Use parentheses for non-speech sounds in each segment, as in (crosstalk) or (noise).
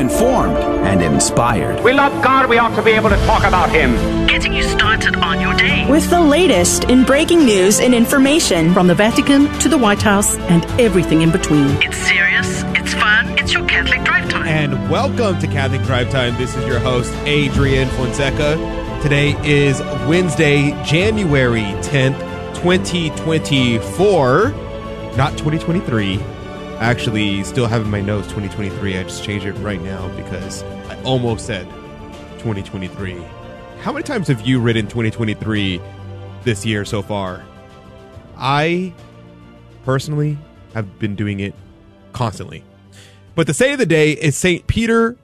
informed and inspired. We love God, we ought to be able to talk about Him. Getting you started on your day. With the latest in breaking news and information from the Vatican to the White House and everything in between. It's serious, it's fun, it's your Catholic Drive Time. And welcome to Catholic Drive Time. This is your host, Adrian Fonseca. Today is Wednesday, January 10th, 2024, not 2023 actually still have in my notes 2023. I just changed it right now because I almost said 2023. How many times have you written 2023 this year so far? I personally have been doing it constantly. But the saint of the day is St. Peter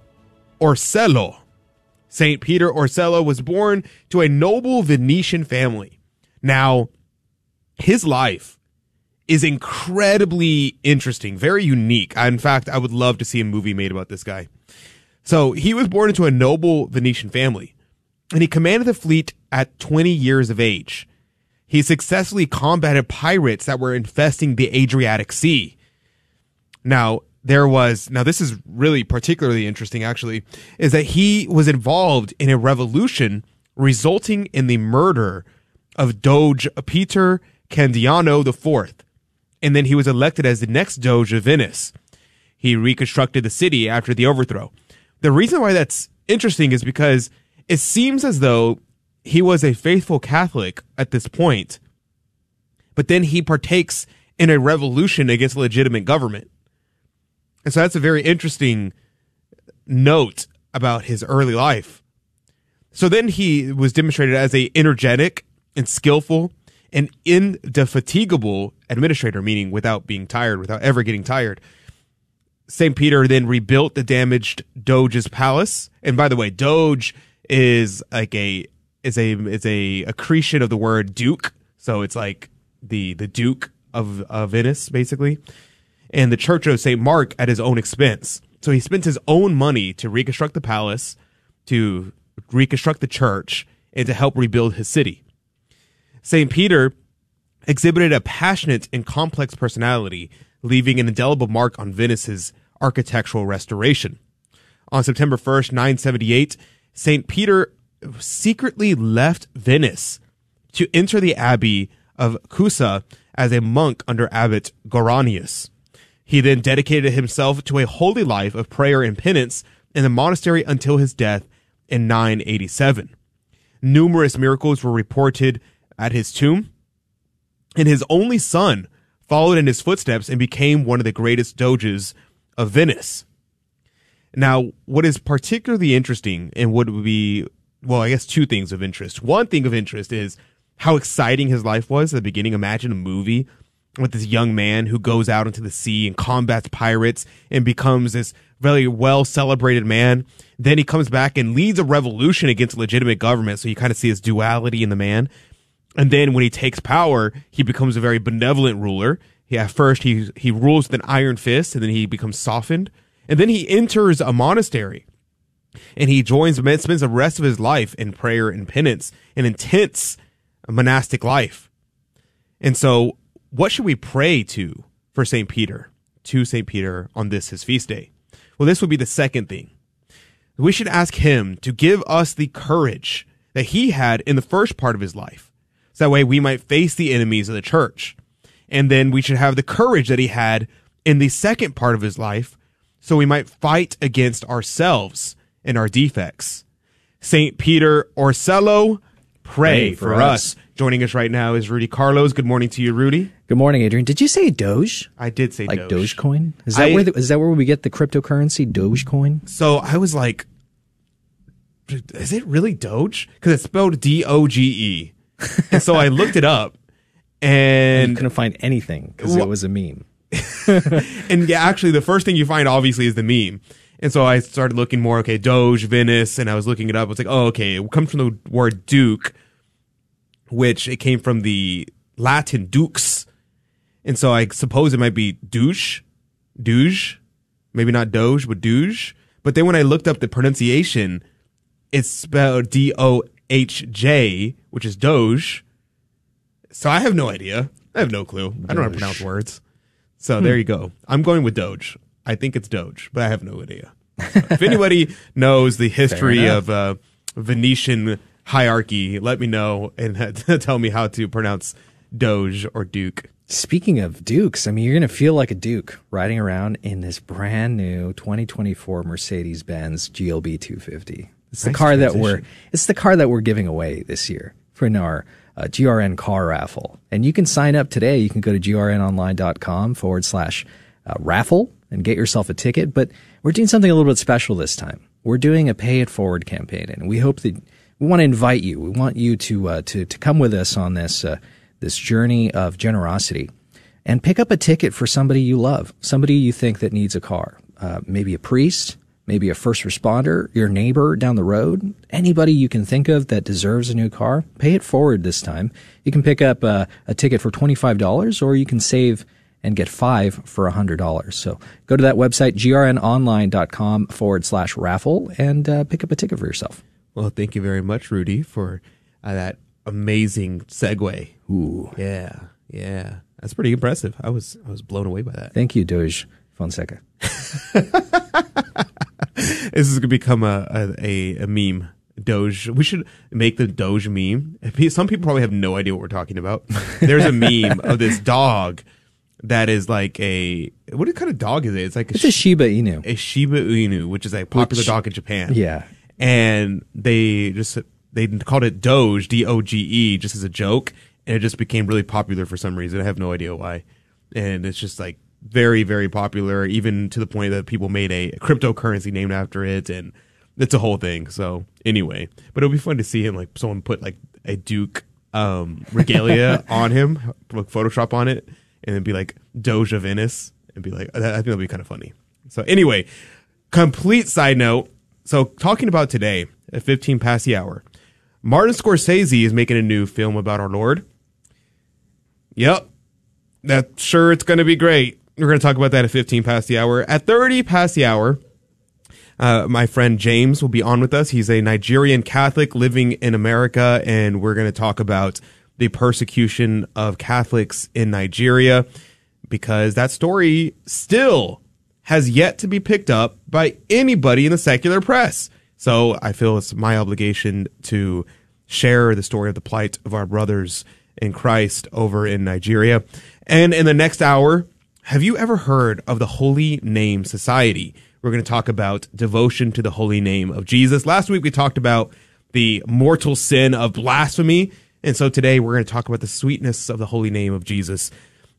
Orseolo. St. Peter Orseolo was born to a noble Venetian family. Now, his life is incredibly interesting, very unique. In fact, I would love to see a movie made about this guy. So he was born into a noble Venetian family, and he commanded the fleet at 20 years of age. He successfully combated pirates that were infesting the Adriatic Sea. Now, there was, now this is really particularly interesting actually, is that he was involved in a revolution resulting in the murder of Doge Peter Candiano IV and then he was elected as the next Doge of Venice. He reconstructed the city after the overthrow. The reason why that's interesting is because it seems as though he was a faithful Catholic at this point, but then he partakes in a revolution against legitimate government. And so that's a very interesting note about his early life. So then he was demonstrated as a energetic and skillful an indefatigable administrator, meaning without being tired, without ever getting tired. St. Peter then rebuilt the damaged Doge's palace. And by the way, Doge is like a is a is a accretion of the word duke. So it's like the the Duke of, of Venice, basically. And the Church of St. Mark at his own expense. So he spent his own money to reconstruct the palace, to reconstruct the church, and to help rebuild his city. St. Peter exhibited a passionate and complex personality, leaving an indelible mark on Venice's architectural restoration. On September 1st, 978, St. Peter secretly left Venice to enter the abbey of Cuxa as a monk under Abbot Guarinus. He then dedicated himself to a holy life of prayer and penance in the monastery until his death in 987. Numerous miracles were reported at his tomb. And his only son followed in his footsteps and became one of the greatest doges of Venice. Now, what is particularly interesting and what would be, well, I guess two things of interest. One thing of interest is how exciting his life was at the beginning. Imagine a movie with this young man who goes out into the sea and combats pirates and becomes this very well celebrated man. Then he comes back and leads a revolution against legitimate government. So you kind of see his duality in the man. And then when he takes power, he becomes a very benevolent ruler. He, at first, he, he rules with an iron fist and then he becomes softened. And then he enters a monastery and he joins, spends the rest of his life in prayer and penance, an intense monastic life. And so, what should we pray to for St. Peter, to St. Peter on this, his feast day? Well, this would be the second thing. We should ask him to give us the courage that he had in the first part of his life so that way we might face the enemies of the church. And then we should have the courage that he had in the second part of his life so we might fight against ourselves and our defects. St. Peter Orseolo, pray, pray for, us. us. Joining us right now is Rudy Carlos. Good morning to you, Rudy. Good morning, Adrian. Did you say Doge? I did say like Doge. Dogecoin. Is that I, where the, is that where we get the cryptocurrency Dogecoin? So I was like, is it really Doge? Because it's spelled D O G E and so I looked it up, and you couldn't find anything because well, it was a meme. (laughs) and yeah, actually, the first thing you find obviously is the meme. And so I started looking more, okay, Doge, Venice, and I was looking it up. It's like, oh, okay, it comes from the word Duke, which it came from the Latin dux. And so I suppose it might be douche, douche, maybe not Doge, but douche. But then when I looked up the pronunciation, it's spelled D O HJ, which is Doge. So I have no idea. I have no clue. Doge. I don't know how to pronounce words. So hmm. there you go. I'm going with Doge. I think it's Doge, but I have no idea. if anybody (laughs) knows the history of uh, Venetian hierarchy, let me know and (laughs) tell me how to pronounce Doge or Duke. Speaking of Dukes, I mean, you're going to feel like a Duke riding around in this brand new 2024 Mercedes Benz GLB 250. It's the Nice car that we're it's the car that we're giving away this year for our uh, GRN car raffle. And you can sign up today. You can go to grnonline.com forward slash uh, raffle and get yourself a ticket. But we're doing something a little bit special this time. We're doing a pay it forward campaign, and we hope that we want to invite you. We want you to uh, to to come with us on this uh, this journey of generosity and pick up a ticket for somebody you love, somebody you think that needs a car, uh, maybe a priest, maybe a first responder, your neighbor down the road, anybody you can think of that deserves a new car. Pay it forward this time. You can pick up uh, a ticket for twenty five dollars, or you can save and get five for $100. So go to that website, grnonline.com forward slash raffle, and uh, pick up a ticket for yourself. Well, thank you very much, Rudy, for uh, that amazing segue. Ooh, yeah, yeah, that's pretty impressive. I was I was blown away by that. Thank you, Doge Fonseca. (laughs) This is gonna become a a, a, meme. Doge. We should make the Doge meme. Some people probably have no idea what we're talking about. There's a meme of this dog that is like a what kind of dog is it? It's like a, It's a Shiba Inu. a Shiba Inu, which is a popular Which- dog in Japan. Yeah. and they just they called it Doge, D O G E, just as a joke, and it just became really popular for some reason. I have no idea why, and it's just like very very popular, even to the point that people made a cryptocurrency named after it, and it's a whole thing. So anyway, but it'll be fun to see him like someone put like a Duke um, regalia (laughs) on him, like Photoshop on it, and then be like Doge of Venice, and be like I think that'll be kind of funny. So anyway, complete side note. So talking about today at 15 past the hour, Martin Scorsese is making a new film about our Lord. Yep. That's sure it's going to be great. We're going to talk about that at 15 past the hour. At 30 past the hour, uh, my friend James will be on with us. He's a Nigerian Catholic living in America, and we're going to talk about the persecution of Catholics in Nigeria because that story still has yet to be picked up by anybody in the secular press. So I feel it's my obligation to share the story of the plight of our brothers in Christ over in Nigeria. And in the next hour, have you ever heard of the Holy Name Society? We're going to talk about devotion to the holy name of Jesus. Last week we talked about the mortal sin of blasphemy. And so today we're going to talk about the sweetness of the holy name of Jesus.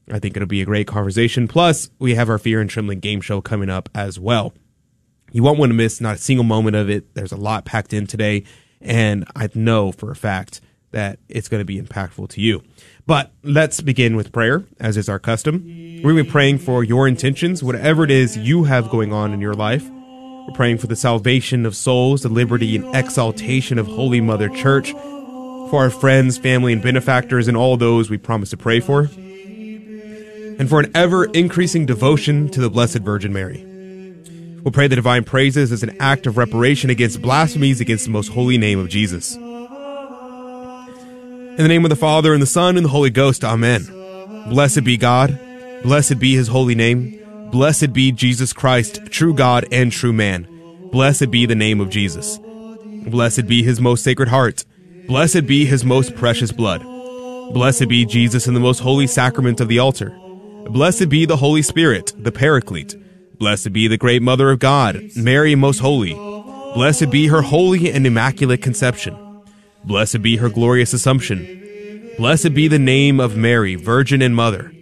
I think it'll be a great conversation. Plus, we have our Fear and Trembling game show coming up as well. You won't want to miss not a single moment of it. There's a lot packed in today, and I know for a fact that it's going to be impactful to you. But let's begin with prayer, as is our custom. To be praying for your intentions, whatever it is you have going on in your life. We're praying for the salvation of souls, the liberty and exaltation of Holy Mother Church, for our friends, family, and benefactors, and all those we promise to pray for, and for an ever increasing devotion to the Blessed Virgin Mary. We'll pray the divine praises as an act of reparation against blasphemies against the most holy name of Jesus. In the name of the Father, and the Son, and the Holy Ghost, Amen. Blessed be God. Blessed be his holy name. Blessed be Jesus Christ, true God and true man. Blessed be the name of Jesus. Blessed be his most sacred heart. Blessed be his most precious blood. Blessed be Jesus in the most holy sacrament of the altar. Blessed be the Holy Spirit, the Paraclete. Blessed be the great Mother of God, Mary most holy. Blessed be her holy and immaculate conception. Blessed be her glorious assumption. Blessed be the name of Mary, Virgin and Mother.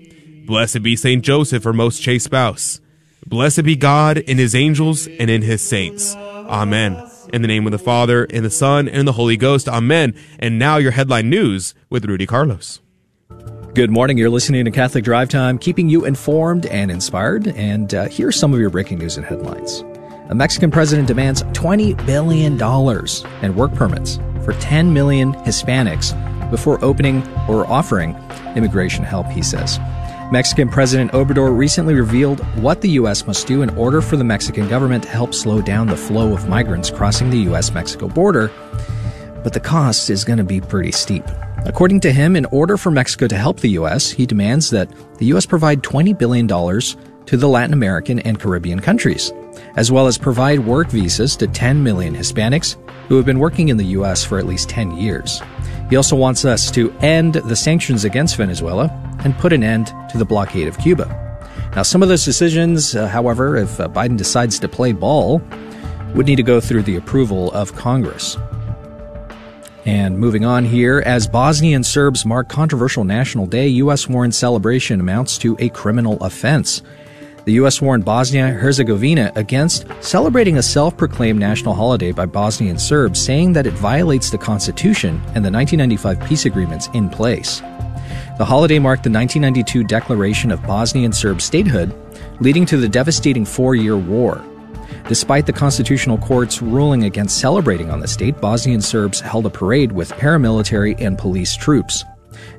Blessed be Saint Joseph, her most chaste spouse. Blessed be God in his angels and in his saints. Amen. In the name of the Father, and the Son, and the Holy Ghost. Amen. And now your headline news with Rudy Carlos. Good morning. You're listening to Catholic Drive Time, keeping you informed and inspired. And uh, here's some of your breaking news and headlines. A Mexican president demands $20 billion in work permits for 10 million Hispanics before opening or offering immigration help, he says. Mexican President Obrador recently revealed what the U.S. must do in order for the Mexican government to help slow down the flow of migrants crossing the U.S. Mexico border but the cost is going to be pretty steep. According to him, in order for Mexico to help the U.S., he demands that the U.S. provide $20 billion to the Latin American and Caribbean countries. as well as provide work visas to 10 million Hispanics who have been working in the U.S. for at least 10 years. He also wants us to end the sanctions against Venezuela and put an end to the blockade of Cuba. Now, some of those decisions, uh, however, if uh, Biden decides to play ball, would need to go through the approval of Congress. And moving on here, as Bosnian Serbs mark controversial National Day, U.S. warned celebration amounts to a criminal offense. The U.S. warned Bosnia Herzegovina against celebrating a self proclaimed national holiday by Bosnian Serbs, saying that it violates the Constitution and the 1995 peace agreements in place. The holiday marked the 1992 declaration of Bosnian Serb statehood, leading to the devastating four year war. Despite the Constitutional Court's ruling against celebrating on the state, Bosnian Serbs held a parade with paramilitary and police troops.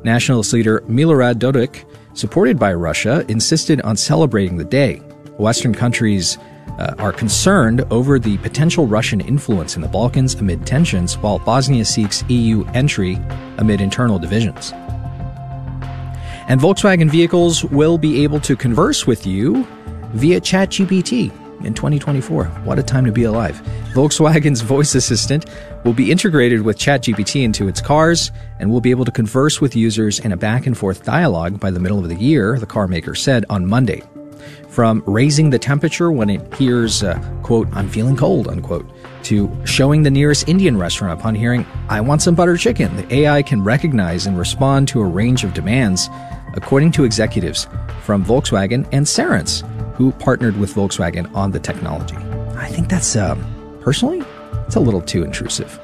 Nationalist leader Milorad Dodik, supported by Russia, insisted on celebrating the day. Western countries uh, are concerned over the potential Russian influence in the Balkans amid tensions, while Bosnia seeks EU entry amid internal divisions. And Volkswagen vehicles will be able to converse with you via ChatGPT in 2024. What a time to be alive. Volkswagen's voice assistant will be integrated with ChatGPT into its cars and will be able to converse with users in a back and forth dialogue by the middle of the year, the car maker said on Monday. From raising the temperature when it hears, uh, quote, I'm feeling cold, unquote, to showing the nearest Indian restaurant upon hearing, I want some butter chicken, the AI can recognize and respond to a range of demands, according to executives from Volkswagen and Cerence who partnered with Volkswagen on the technology. I think that's, um, personally, it's a little too intrusive.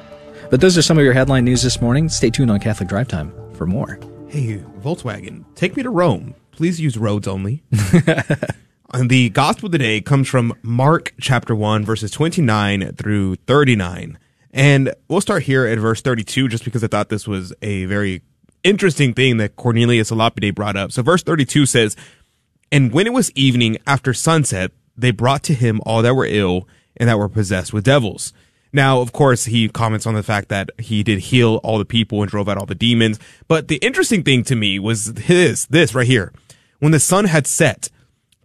But those are some of your headline news this morning. Stay tuned on Catholic Drive Time for more. Hey, Volkswagen, take me to Rome. Please use roads only. (laughs) and the gospel today comes from Mark chapter 1, verses 29 through 39. And we'll start here at verse 32 just because I thought this was a very interesting thing that Cornelius Lapide brought up. So verse 32 says, and when it was evening after sunset, they brought to him all that were ill and that were possessed with devils. Now, of course, he comments on the fact that he did heal all the people and drove out all the demons. But the interesting thing to me was this, this right here. When the sun had set,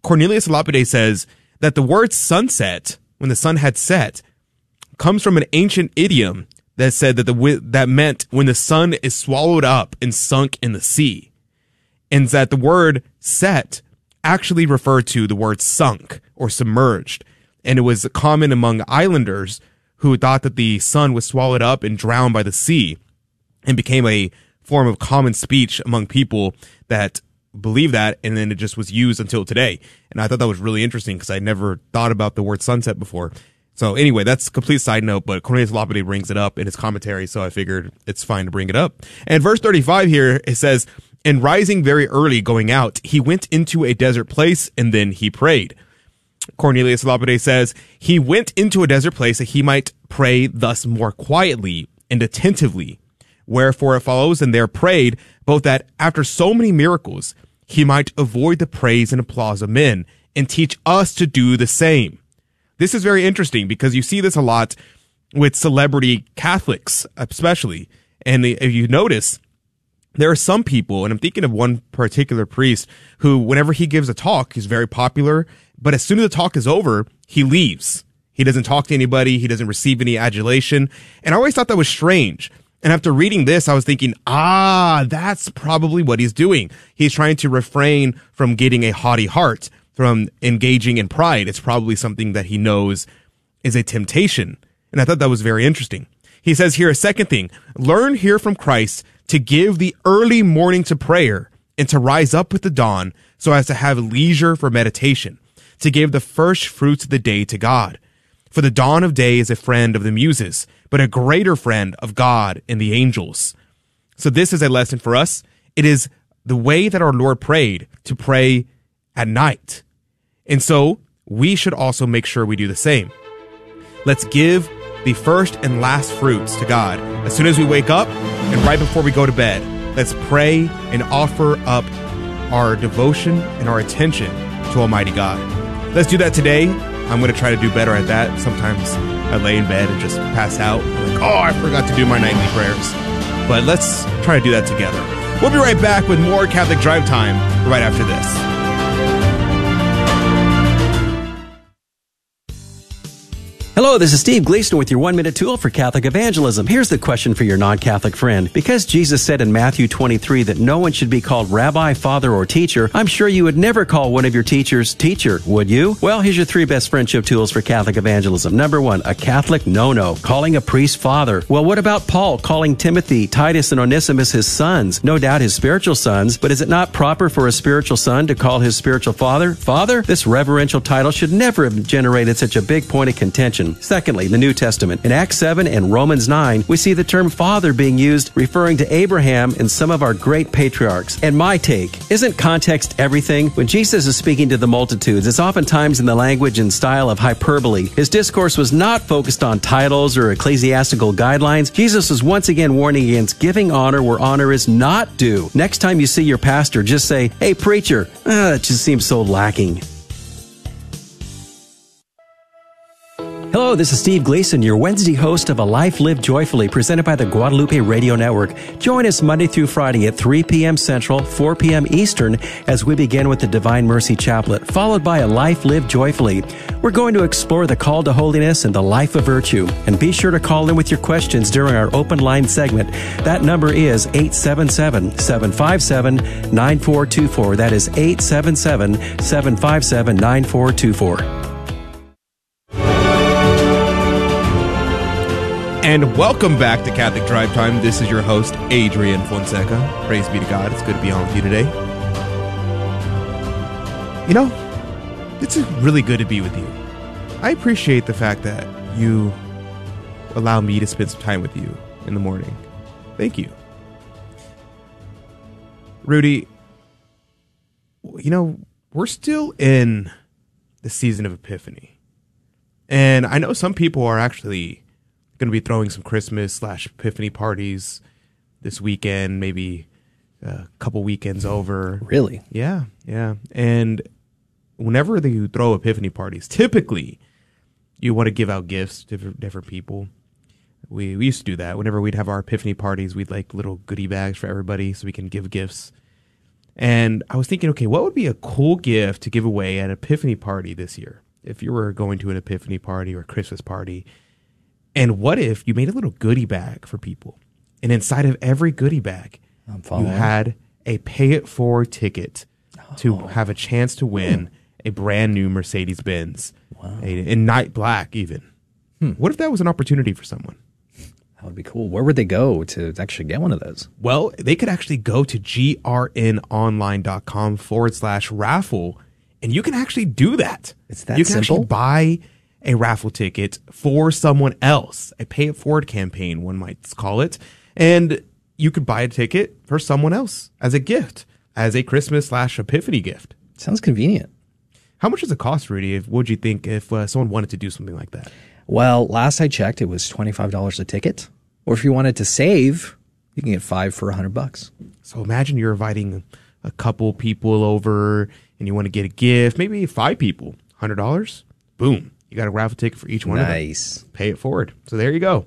Cornelius Lapide says that the word sunset, when the sun had set, comes from an ancient idiom that said that the, that meant when the sun is swallowed up and sunk in the sea. And that the word set actually referred to the word sunk or submerged. And it was common among islanders who thought that the sun was swallowed up and drowned by the sea and became a form of common speech among people that believe that. And then it just was used until today. And I thought that was really interesting because I never thought about the word sunset before. So anyway, that's a complete side note, but Cornelius Lapide brings it up in his commentary. So I figured it's fine to bring it up. And verse 35 here, it says, and rising very early going out, he went into a desert place and then he prayed. Cornelius Lapide says, he went into a desert place that he might pray thus more quietly and attentively. Wherefore it follows, and there prayed, both that after so many miracles, he might avoid the praise and applause of men and teach us to do the same. This is very interesting because you see this a lot with celebrity Catholics, especially. And if you notice, there are some people, and I'm thinking of one particular priest who, whenever he gives a talk, he's very popular, but as soon as the talk is over, he leaves. He doesn't talk to anybody. He doesn't receive any adulation. And I always thought that was strange. And after reading this, I was thinking, ah, that's probably what he's doing. He's trying to refrain from getting a haughty heart, from engaging in pride. It's probably something that he knows is a temptation. And I thought that was very interesting. He says here a second thing, learn here from Christ to give the early morning to prayer and to rise up with the dawn so as to have leisure for meditation, to give the first fruits of the day to God. For the dawn of day is a friend of the muses, but a greater friend of God and the angels. So this is a lesson for us. It is the way that our Lord prayed to pray at night. And so we should also make sure we do the same. Let's give the first and last fruits to God as soon as we wake up and right before we go to bed. Let's pray and offer up our devotion and our attention to Almighty God. Let's do that today. I'm going to try to do better at that. Sometimes I lay in bed and just pass out. I'm like, oh, I forgot to do my nightly prayers. But let's try to do that together. We'll be right back with more Catholic Drive Time right after this. Hello, this is Steve Gleason with your one minute tool for Catholic evangelism. Here's the question for your non Catholic friend. Because Jesus said in Matthew 23 that no one should be called rabbi, father, or teacher, I'm sure you would never call one of your teachers teacher, would you? Well, here's your three best friendship tools for Catholic evangelism. Number one, a Catholic no no, calling a priest father. Well, what about Paul calling Timothy, Titus, and Onesimus his sons? No doubt his spiritual sons, but is it not proper for a spiritual son to call his spiritual father father? This reverential title should never have generated such a big point of contention. Secondly, the New Testament. In Acts 7 and Romans 9, we see the term father being used referring to Abraham and some of our great patriarchs. And my take, isn't context everything? When Jesus is speaking to the multitudes, it's oftentimes in the language and style of hyperbole. His discourse was not focused on titles or ecclesiastical guidelines. Jesus was once again warning against giving honor where honor is not due. Next time you see your pastor, just say, Hey, preacher, ah, that just seems so lacking. Hello, this is Steve Gleason, your Wednesday host of A Life Lived Joyfully, presented by the Guadalupe Radio Network. Join us Monday through Friday at 3 p.m. Central, 4 p.m. Eastern, as we begin with the Divine Mercy Chaplet, followed by A Life Lived Joyfully. We're going to explore the call to holiness and the life of virtue. And be sure to call in with your questions during our open line segment. That number is 877 757 9424. That is 877 757 9424. And welcome back to Catholic Drive Time. This is your host, Adrian Fonseca. Praise be to God. It's good to be on with you today. You know, it's really good to be with you. I appreciate the fact that you allow me to spend some time with you in the morning. Thank you. Rudy, you know, we're still in the season of Epiphany. And I know some people are actually going to be throwing some Christmas slash Epiphany parties this weekend, maybe a couple weekends over. Really? Yeah, yeah. And whenever they throw Epiphany parties, typically you want to give out gifts to different, people. We, we used to do that. Whenever we'd have our Epiphany parties, we'd like little goodie bags for everybody so we can give gifts. And I was thinking, okay, what would be a cool gift to give away at an Epiphany party this year? If you were going to an Epiphany party or a Christmas party, and what if you made a little goodie bag for people? And inside of every goodie bag, you had a pay it forward ticket to have a chance to win a brand new Mercedes Benz wow. in night black, even. Hmm. What if that was an opportunity for someone? That would be cool. Where would they go to actually get one of those? Well, they could actually go to grnonline.com forward slash raffle, and you can actually do that. It's that you can simple. actually buy a raffle ticket for someone else, a pay it forward campaign, one might call it. And you could buy a ticket for someone else as a gift, as a Christmas slash Epiphany gift. Sounds convenient. How much does it cost, Rudy? If, what would you think if uh, someone wanted to do something like that? Well, last I checked, it was $25 a ticket. Or if you wanted to save, you can get five for a hundred bucks. So imagine you're inviting a couple people over and you want to get a gift, maybe five people, hundred dollars. Boom. You got a raffle ticket for each one nice. of them. Pay it forward. So there you go.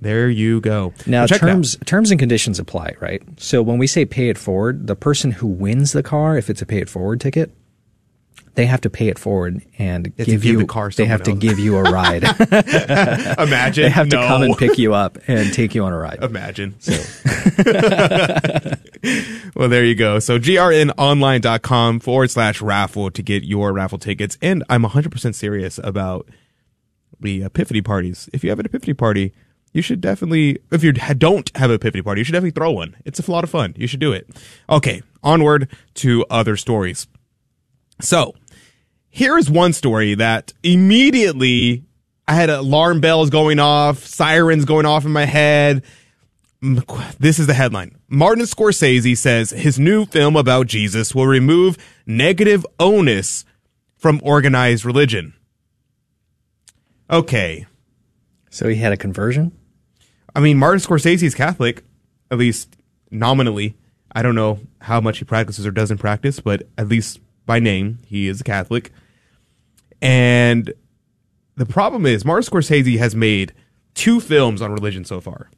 There you go. Now terms terms and conditions apply, right? So when we say pay it forward, the person who wins the car, if it's a pay it forward ticket, they have to pay it forward and give, give you the car they have else. to give you a ride. (laughs) (laughs) Imagine they have to come and pick you up and take you on a ride. Imagine. So. (laughs) (laughs) well, there you go. So grnonline.com forward slash raffle to get your raffle tickets. And I'm 100% serious about the epiphany parties. If you have an epiphany party, you should definitely, if you don't have an epiphany party, you should definitely throw one. It's a lot of fun. You should do it. Okay. Onward to other stories. So here's one story that immediately I had alarm bells going off, sirens going off in my head. This is the headline. Martin Scorsese says his new film about Jesus will remove negative onus from organized religion. Okay. So he had a conversion? I mean, Martin Scorsese is Catholic, at least nominally. I don't know how much he practices or doesn't practice, but at least by name, he is a Catholic. And the problem is, Martin Scorsese has made two films on religion so far.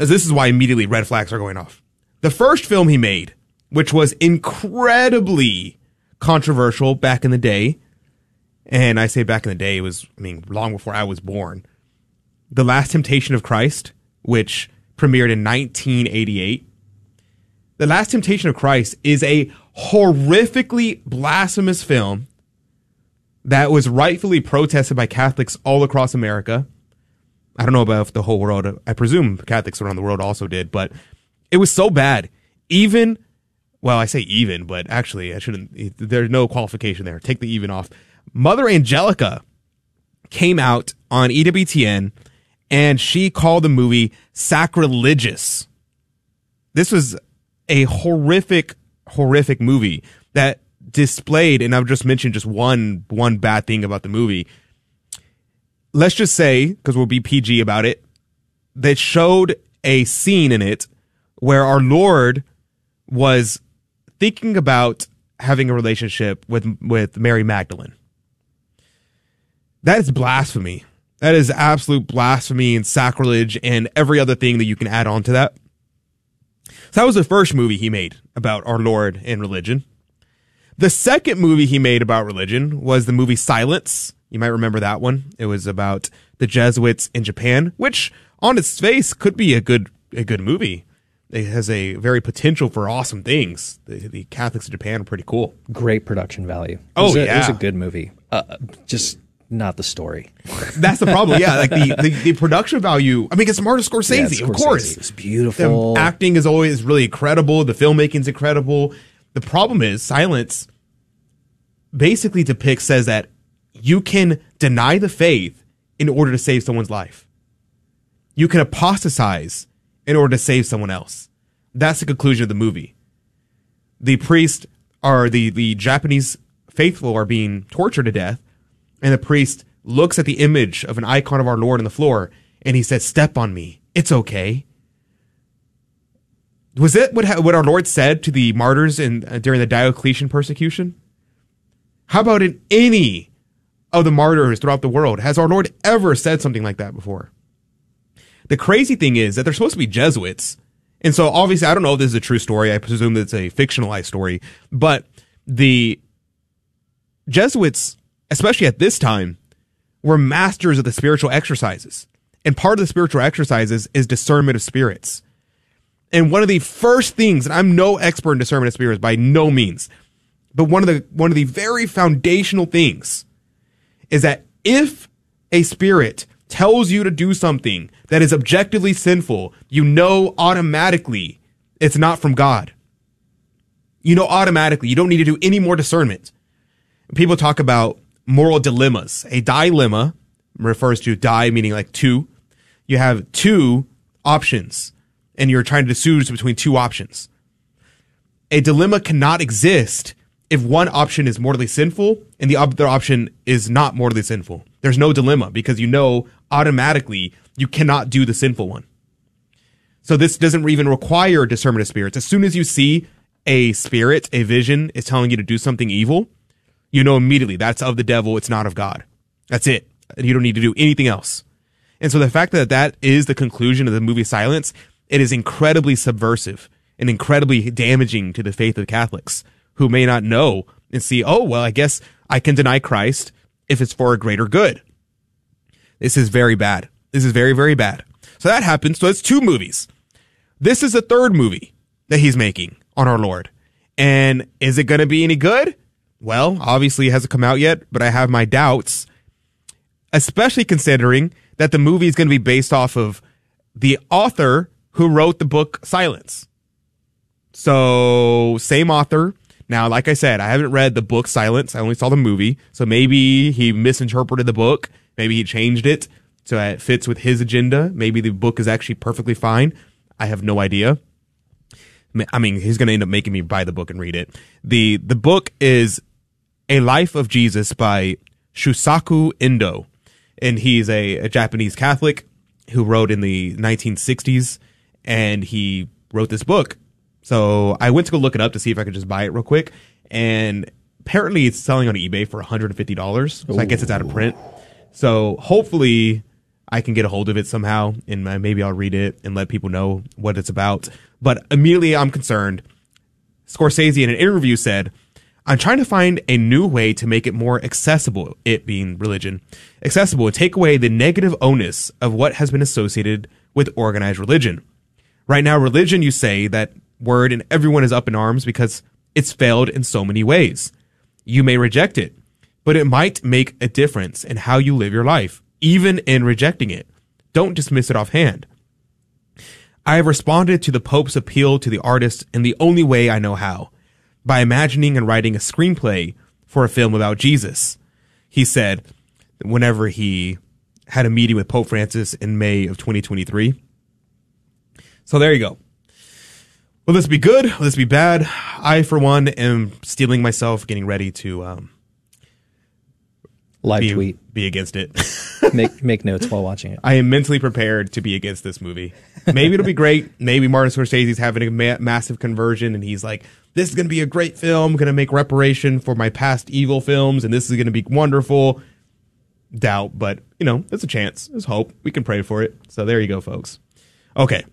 As this is why immediately red flags are going off. The first film he made, which was incredibly controversial back in the day, and I say back in the day, it was, I mean, long before I was born. The Last Temptation of Christ, which premiered in 1988. The Last Temptation of Christ is a horrifically blasphemous film that was rightfully protested by Catholics all across America. I don't know about the whole world. I presume Catholics around the world also did, but it was so bad. Even, well, I say even, but actually, I shouldn't. There's no qualification there. Take the even off. Mother Angelica came out on EWTN and she called the movie sacrilegious. This was a horrific, horrific movie that displayed, and I've just mentioned just one one bad thing about the movie. Let's just say, because we'll be PG about it, that showed a scene in it where our Lord was thinking about having a relationship with with Mary Magdalene. That is blasphemy. That is absolute blasphemy and sacrilege and every other thing that you can add on to that. So that was the first movie he made about our Lord and religion. The second movie he made about religion was the movie Silence. You might remember that one. It was about the Jesuits in Japan, which on its face could be a good a good movie. It has a very potential for awesome things. The, the Catholics of Japan are pretty cool. Great production value. It Oh, a, it was a good movie. Uh, just not the story. (laughs) That's the problem. Yeah, like the, the, the production value. I mean, it's Martin Scorsese, Yeah, it's of course. It's beautiful. The acting is always really incredible. The filmmaking's incredible. The problem is Silence basically depicts says that you can deny the faith in order to save someone's life. You can apostatize in order to save someone else. That's the conclusion of the movie. The priest or the, the Japanese faithful are being tortured to death, and the priest looks at the image of an icon of our Lord on the floor, and he says, Step on me. It's okay. Was it what, what our Lord said to the martyrs in, uh, during the Diocletian persecution? How about in any of the martyrs throughout the world? Has our Lord ever said something like that before? The crazy thing is that they're supposed to be Jesuits. And so obviously, I don't know if this is a true story. I presume that it's a fictionalized story. But the Jesuits, especially at this time, were masters of the spiritual exercises. And part of the spiritual exercises is discernment of spirits. And one of the first things, and I'm no expert in discernment of spirits by no means, but one of the one of the very foundational things is that if a spirit tells you to do something that is objectively sinful, you know automatically it's not from God. You know automatically. You don't need to do any more discernment. People talk about moral dilemmas. A dilemma refers to die meaning like two. You have two options and you're trying to choose between two options. A dilemma cannot exist if one option is mortally sinful and the other option is not mortally sinful. There's no dilemma because you know automatically you cannot do the sinful one. So this doesn't even require discernment of spirits. As soon as you see a spirit, a vision is telling you to do something evil, you know immediately that's of the devil, it's not of God. That's it. You don't need to do anything else. And so the fact that that is the conclusion of the movie Silence, it is incredibly subversive and incredibly damaging to the faith of Catholics who may not know and see, oh, well, I guess I can deny Christ if it's for a greater good. This is very bad. This is very, very bad. So that happens. So it's two movies. This is the third movie that he's making on our Lord. And is it going to be any good? Well, obviously it hasn't come out yet, but I have my doubts, especially considering that the movie is going to be based off of the author who wrote the book Silence. So, same author. Now, like I said, I haven't read the book Silence. I only saw the movie. So maybe he misinterpreted the book. Maybe he changed it so it fits with his agenda. Maybe the book is actually perfectly fine. I have no idea. I mean, he's going to end up making me buy the book and read it. The the book is A Life of Jesus by Shusaku Endo. And he's a, a Japanese Catholic who wrote in the 1960s and he wrote this book. So I went to go look it up to see if I could just buy it real quick. And apparently it's selling on eBay for $150. So I guess it's out of print. So hopefully I can get a hold of it somehow and maybe I'll read it and let people know what it's about. But immediately I'm concerned. Scorsese in an interview said, I'm trying to find a new way to make it more accessible, it being religion, accessible and take away the negative onus of what has been associated with organized religion. Right now, religion, you say that word and everyone is up in arms because it's failed in so many ways. You may reject it, but it might make a difference in how you live your life, even in rejecting it. Don't dismiss it offhand. I have responded to the Pope's appeal to the artist in the only way I know how by imagining and writing a screenplay for a film about Jesus. He said whenever he had a meeting with Pope Francis in May of 2023. So there you go. Will this be good? Will this be bad? I, for one, am steeling myself, getting ready to um, Live be, tweet. be against it. (laughs) make (laughs) make notes while watching it. I am mentally prepared to be against this movie. Maybe it'll be great. Maybe Martin Scorsese's having a ma- massive conversion, and he's like, "This is going to be a great film. Going to make reparation for my past evil films, and this is going to be wonderful." Doubt, but you know, it's a chance. There's hope. We can pray for it. So there you go, folks. Okay.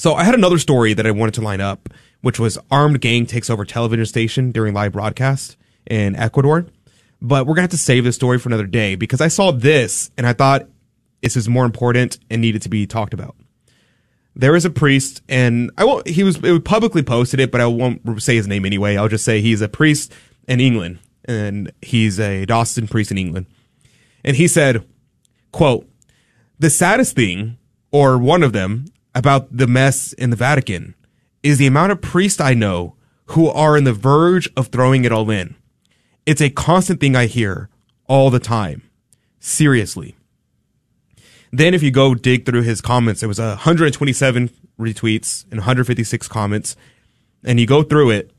So I had another story that I wanted to line up, which was armed gang takes over television station during live broadcast in Ecuador. But we're gonna have to save this story for another day because I saw this and I thought this is more important and needed to be talked about. There is a priest, and I won't. He was publicly posted it, but I won't say his name anyway. I'll just say he's a priest in England, and he's a diocesan priest in England. And he said, "quote The saddest thing, or one of them, about the mess in the Vatican is the amount of priests I know who are on the verge of throwing it all in. It's a constant thing I hear all the time. Seriously. Then if you go dig through his comments, there was 127 retweets and 156 comments, and you go through it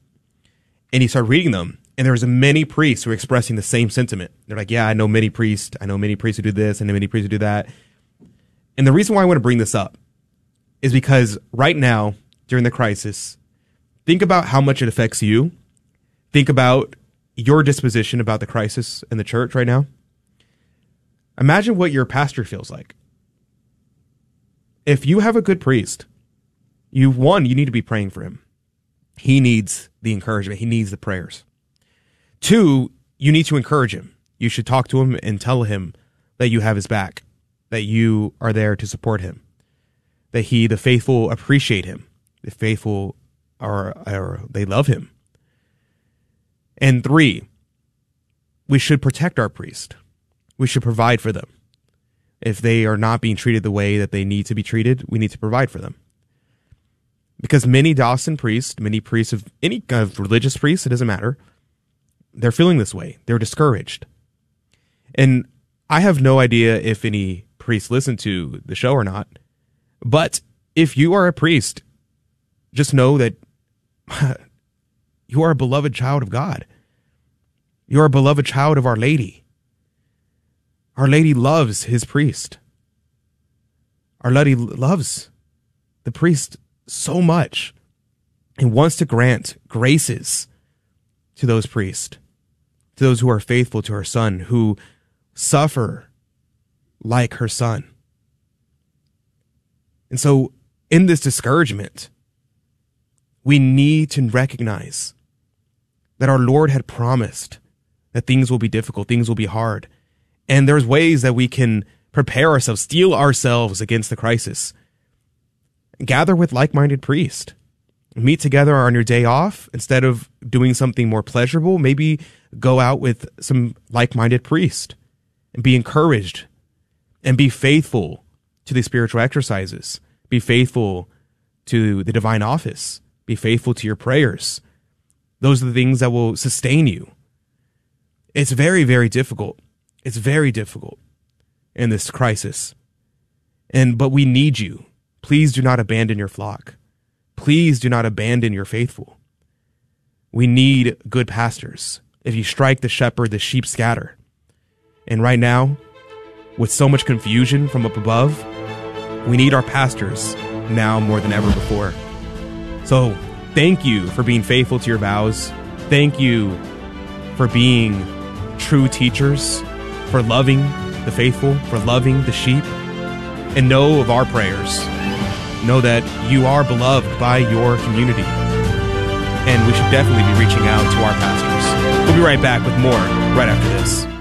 and you start reading them, and there was many priests who were expressing the same sentiment. They're like, "Yeah, I know many priests. I know many priests who do this, I know many priests who do that." And the reason why I want to bring this up is because right now during the crisis, think about how much it affects you. Think about your disposition about the crisis in the church right now. Imagine what your pastor feels like. If you have a good priest, you one, you need to be praying for him. He needs the encouragement. He needs the prayers. Two, you need to encourage him. You should talk to him and tell him that you have his back, that you are there to support him, that he, the faithful, appreciate him, the faithful are, are they love him. And three, we should protect our priest. We should provide for them. If they are not being treated the way that they need to be treated, we need to provide for them. Because many diocesan priests, many priests of any kind of religious priests, it doesn't matter, they're feeling this way. They're discouraged. And I have no idea if any priests listen to the show or not. But if you are a priest, just know that (laughs) you are a beloved child of God. You are a beloved child of Our Lady. Our Lady loves his priest. Our Lady loves the priest so much and wants to grant graces to those priests, to those who are faithful to her son, who suffer like her son. And so, in this discouragement, we need to recognize that our Lord had promised that things will be difficult, things will be hard. And there's ways that we can prepare ourselves, steel ourselves against the crisis. Gather with like minded priests. Meet together on your day off instead of doing something more pleasurable. Maybe go out with some like minded priest and be encouraged and be faithful to the spiritual exercises. Be faithful to the divine office. Be faithful to your prayers. Those are the things that will sustain you. It's very, very difficult. It's very difficult in this crisis. And, but we need you. Please do not abandon your flock. Please do not abandon your faithful. We need good pastors. If you strike the shepherd, the sheep scatter. And right now, with so much confusion from up above, we need our pastors now more than ever before. So, thank you for being faithful to your vows. Thank you for being true teachers, for loving the faithful, for loving the sheep. And know of our prayers. Know that you are beloved by your community. And we should definitely be reaching out to our pastors. We'll be right back with more right after this.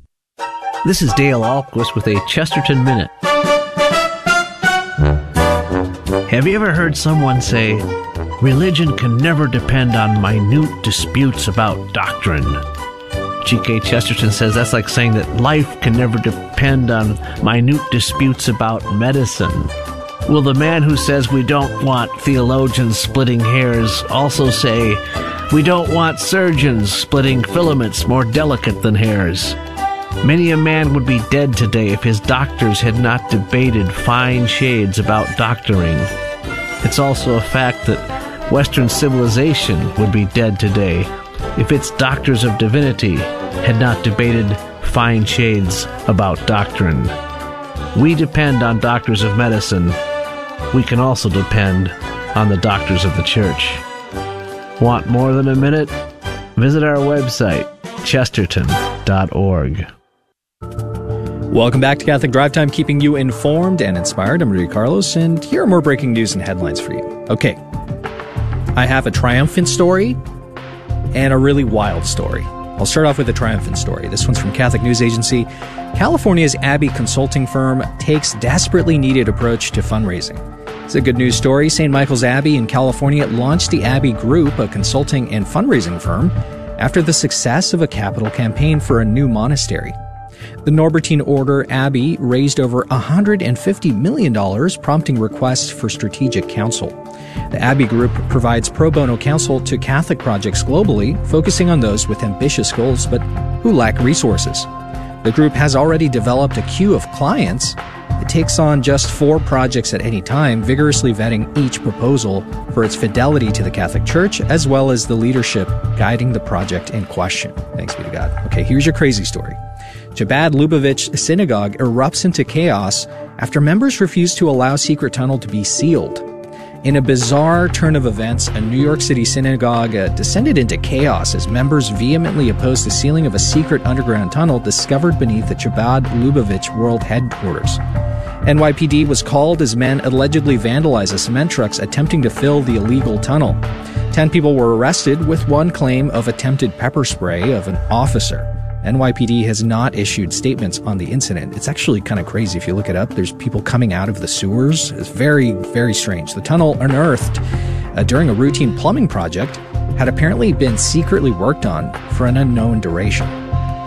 This is Dale Ahlquist with a Chesterton Minute. Have you ever heard someone say, religion can never depend on minute disputes about doctrine? G.K. Chesterton says that's like saying that life can never depend on minute disputes about medicine. Will the man who says we don't want theologians splitting hairs also say we don't want surgeons splitting filaments more delicate than hairs? Many a man would be dead today if his doctors had not debated fine shades about doctoring. It's also a fact that Western civilization would be dead today if its doctors of divinity had not debated fine shades about doctrine. We depend on doctors of medicine. We can also depend on the doctors of the church. Want more than a minute? Visit our website, chesterton.org. Welcome back to Catholic Drive Time, keeping you informed and inspired. I'm Rudy Carlos, and here are more breaking news and headlines for you. Okay, I have a triumphant story and a really wild story. I'll start off with a triumphant story. This one's from Catholic News Agency. California's Abbey consulting firm takes desperately needed approach to fundraising. It's a good news story. St. Michael's Abbey in California launched the Abbey Group, a consulting and fundraising firm, after the success of a capital campaign for a new monastery. The Norbertine Order Abbey raised over $150 million, prompting requests for strategic counsel. The Abbey Group provides pro bono counsel to Catholic projects globally, focusing on those with ambitious goals but who lack resources. The group has already developed a queue of clients. It takes on just four projects at any time, vigorously vetting each proposal for its fidelity to the Catholic Church, as well as the leadership guiding the project in question. Thanks be to God. Okay, here's your crazy story. Chabad Lubavitch Synagogue erupts into chaos after members refuse to allow secret tunnel to be sealed. In a bizarre turn of events, a New York City synagogue uh, descended into chaos as members vehemently opposed the sealing of a secret underground tunnel discovered beneath the Chabad Lubavitch World Headquarters. NYPD was called as men allegedly vandalized a cement trucks attempting to fill the illegal tunnel. Ten people were arrested with one claim of attempted pepper spray of an officer. NYPD has not issued statements on the incident. It's actually kind of crazy if you look it up. There's people coming out of the sewers. It's very, very strange. The tunnel unearthed uh, during a routine plumbing project had apparently been secretly worked on for an unknown duration.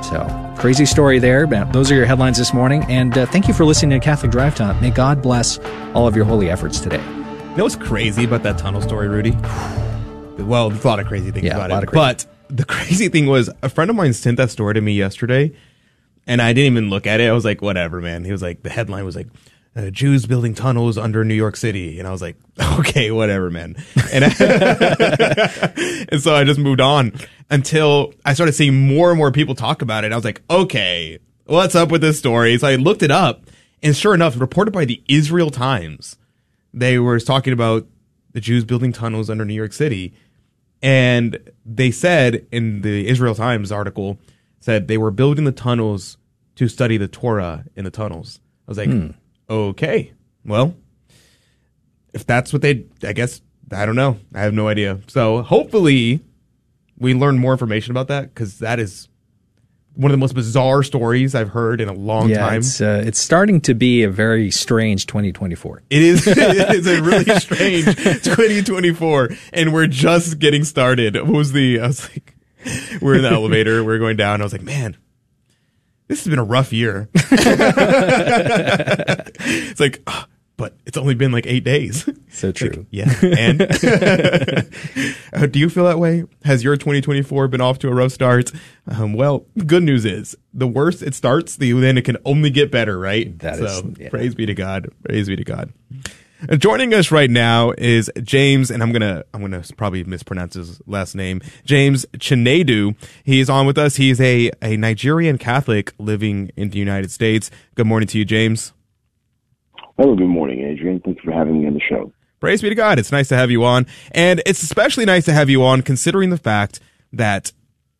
So, crazy story there. But those are your headlines this morning. And uh, thank you for listening to Catholic Drive Time. May God bless all of your holy efforts today. You know what's crazy about that tunnel story, Rudy? (sighs) Well, there's a lot of crazy things Yeah, about a lot it. of crazy. But the crazy thing was, a friend of mine sent that story to me yesterday, and I didn't even look at it. I was like, whatever, man. He was like, the headline was like, uh, Jews building tunnels under New York City. And I was like, (laughs) okay, whatever, man. And, (laughs) and so I just moved on until I started seeing more and more people talk about it. I was like, okay, what's up with this story? So I looked it up, and sure enough, reported by the Israel Times, they were talking about the Jews building tunnels under New York City. And they said in the Israel Times article, said they were building the tunnels to study the Torah in the tunnels. I was like, Hmm. okay, well, if that's what they, I guess, I don't know. I have no idea. So hopefully we learn more information about that because that is one of the most bizarre stories I've heard in a long yeah, time. it's uh, it's starting to be a very strange 2024. It is. (laughs) it is a really strange 2024, and we're just getting started. What was the? I was like, we're in the elevator. We're going down. I was like, man, this has been a rough year. (laughs) it's like, but it's only been like eight days. So (laughs) true. yeah. And Uh, (laughs) do you feel that way? Has your 2024 been off to a rough start? Um, well, good news is the worse it starts, the then it can only get better, right? That so is- yeah. praise be to God. Praise be to God. Uh, Joining us right now is James, and I'm gonna I'm gonna probably mispronounce his last name. James Chinedu. He's on with us. He's a a Nigerian Catholic living in the United States. Good morning to you, James. Hello, good morning, Adrian. Thanks for having me on the show. Praise be to God. It's nice to have you on, and it's especially nice to have you on, considering the fact that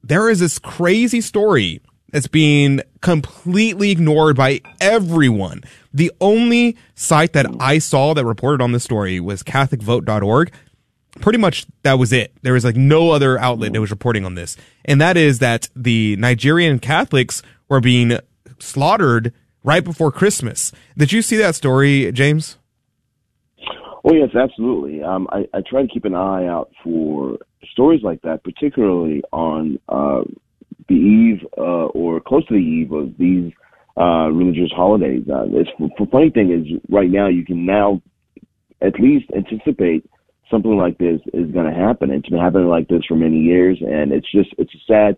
there is this crazy story that's being completely ignored by everyone. The only site that I saw that reported on this story was CatholicVote.org. Pretty much that was it. There was like no other outlet that was reporting on this. And that is that the Nigerian Catholics were being slaughtered right before Christmas. Did you see that story, James? Oh yes, absolutely. Um, I, I try to keep an eye out for stories like that, particularly on uh, the eve uh, or close to the eve of these uh, religious holidays. Uh, it's, the funny thing is, right now you can now at least anticipate something like this is going to happen. It's been happening like this for many years, and it's just it's a sad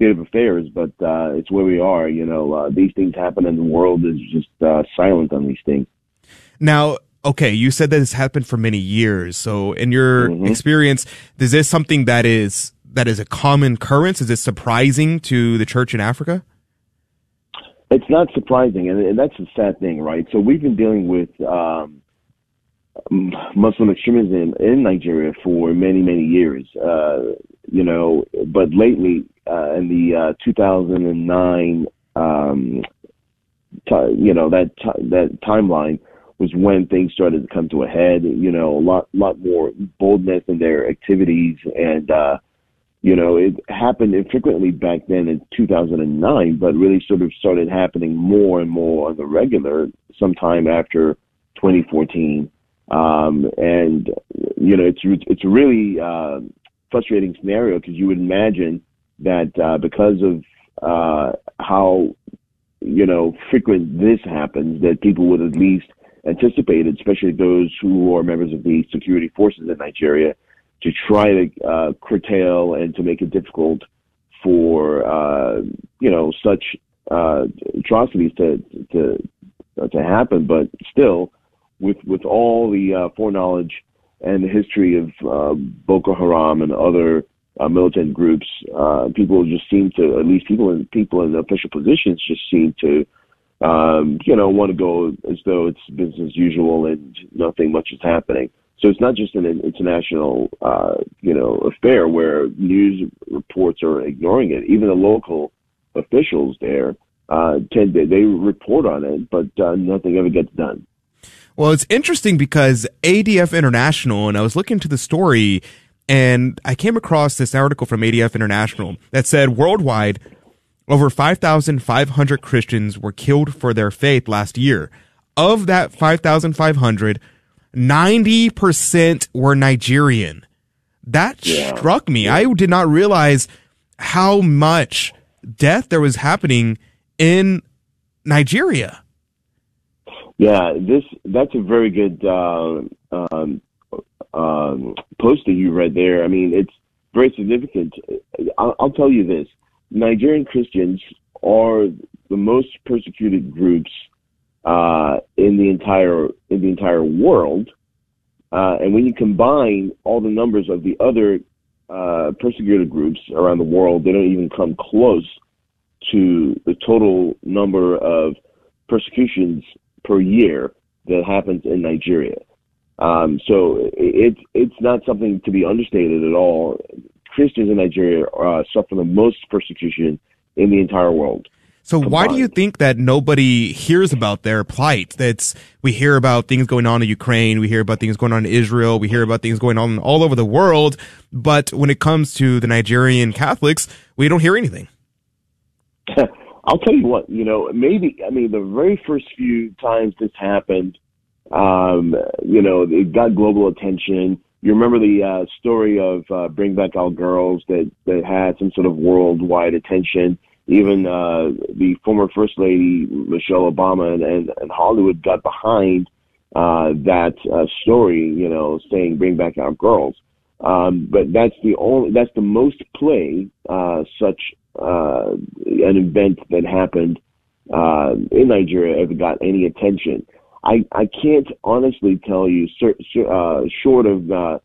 state of affairs, but uh, it's where we are. You know, uh, these things happen, and the world is just uh, silent on these things. Now, okay, you said that this happened for many years. So, in your Mm-hmm. experience, is this something that is that is a common occurrence? Is it surprising to the church in Africa? It's not surprising, and, and that's the sad thing, right? So we've been dealing with um, Muslim extremism in Nigeria for many, many years. Uh, you know, but lately, uh, in the uh, 2009, um, ti you know that ti that timeline was when things started to come to a head. You know, a lot, lot more boldness in their activities, and uh, you know, it happened infrequently back then in 2009, but really sort of started happening more and more on the regular sometime after 2014. Um, and you know, it's it's really uh, frustrating scenario because you would imagine that uh, because of uh, how you know frequent this happens, that people would at least anticipate, especially those who are members of the security forces in Nigeria, to try to uh, curtail and to make it difficult for uh, you know such uh, atrocities to to to happen. But still, with with all the uh, foreknowledge and the history of uh, Boko Haram and other uh, militant groups, uh, people just seem to, at least people in people in official positions, just seem to. Um, you know, want to go as though it's business as usual and nothing much is happening. So it's not just an international, uh, you know, affair where news reports are ignoring it. Even the local officials there uh, tend to they report on it, but uh, nothing ever gets done. Well, it's interesting because ADF International, and I was looking to the story, and I came across this article from ADF International that said worldwide, over 5,500 Christians were killed for their faith last year. Of that 5,500, 90% were Nigerian. That struck me. I did not realize how much death there was happening in Nigeria. Yeah, this that's a very good uh, um, um, post that you read there. I mean, it's very significant. I'll, I'll tell you this: Nigerian Christians are the most persecuted groups uh, in the entire in the entire world. Uh, and when you combine all the numbers of the other uh, persecuted groups around the world, they don't even come close to the total number of persecutions per year that happens in Nigeria. Um, so it, it's not something to be understated at all. Christians in Nigeria uh, suffer the most persecution in the entire world. So why do you think that nobody hears about their plight? That's we hear about things going on in Ukraine, we hear about things going on in Israel, we hear about things going on all over the world, but when it comes to the Nigerian Catholics, we don't hear anything. (laughs) I'll tell you what, you know, maybe I mean the very first few times this happened, um, you know, it got global attention. You remember the uh, story of uh, Bring Back Our Girls that that had some sort of worldwide attention. Even uh, the former First Lady Michelle Obama and, and, and Hollywood got behind uh, that uh, story, you know, saying "Bring Back Our Girls." Um, but that's the only that's the most play uh, such uh, an event that happened uh, in Nigeria ever got any attention. I I can't honestly tell you, uh, short of uh,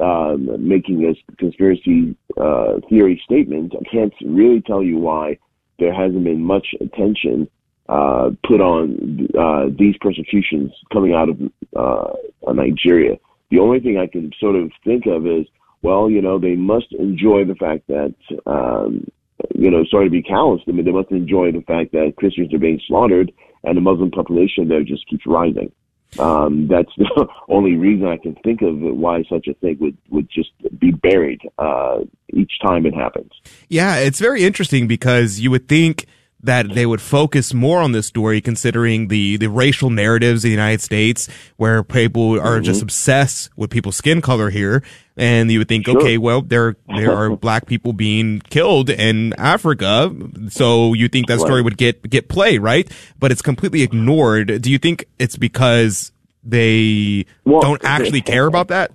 uh, making a conspiracy uh, theory statement, I can't really tell you why there hasn't been much attention uh, put on uh, these persecutions coming out of uh, Nigeria. The only thing I can sort of think of is, well, you know, they must enjoy the fact that, um, you know, sorry to be callous, I mean, they must enjoy the fact that Christians are being slaughtered and the Muslim population there just keeps rising. Um, that's (laughs) the only reason I can think of why such a thing would, would just be buried uh, each time it happens. Yeah, it's very interesting because you would think that they would focus more on this story considering the, the racial narratives in the United States where people are mm-hmm. just obsessed with people's skin color here. And you would think, sure. okay, well, there, there are (laughs) black people being killed in Africa. So you think that story right. would get, get play, right? But it's completely ignored. Do you think it's because they well, don't actually care about that?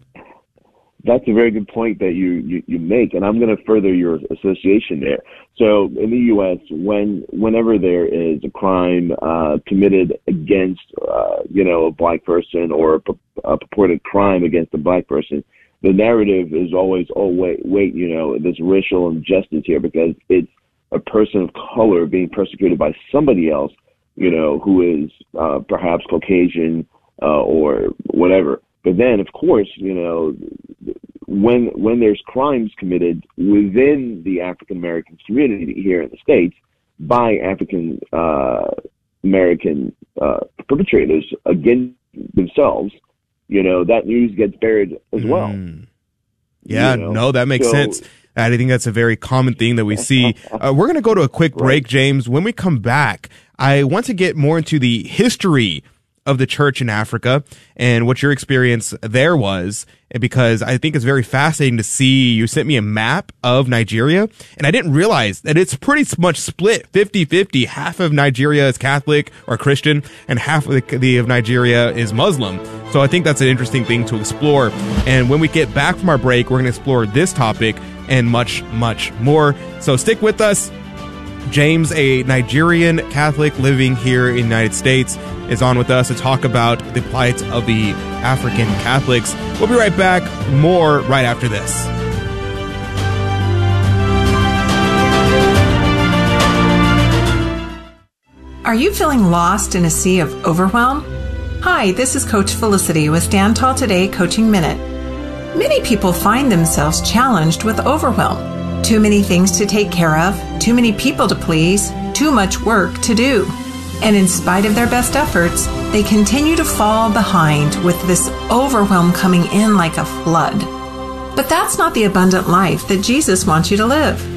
That's a very good point that you, you, you make, and I'm going to further your association there. So in the U.S., when whenever there is a crime uh, committed against, uh, you know, a black person or a, a purported crime against a black person, the narrative is always, oh wait, wait, you know, there's racial injustice here because it's a person of color being persecuted by somebody else, you know, who is uh, perhaps Caucasian uh, or whatever. But then, of course, you know, when when there's crimes committed within the African American community here in the states by African uh, American uh, perpetrators against themselves, you know that news gets buried as well. Mm. Yeah, you know? no, that makes so, sense. I think that's a very common thing that we see. (laughs) Uh, we're going to go to a quick break. James. When we come back, I want to get more into the history of the church in Africa and what your experience there was. Because I think it's very fascinating to see you sent me a map of Nigeria and I didn't realize that it's pretty much split 50 50. Half of Nigeria is Catholic or Christian and half of, the, of Nigeria is Muslim. So I think that's an interesting thing to explore. And when we get back from our break, we're going to explore this topic and much, much more. So stick with us. James, a Nigerian Catholic living here in the United States, is on with us to talk about the plight of the African Catholics. We'll be right back. More right after this. Are you feeling lost in a sea of overwhelm? Hi, this is Coach Felicity with Stand Tall Today Coaching Minute. Many people find themselves challenged with overwhelm. Too many things to take care of, too many people to please, too much work to do. And in spite of their best efforts, they continue to fall behind with this overwhelm coming in like a flood. But that's not the abundant life that Jesus wants you to live.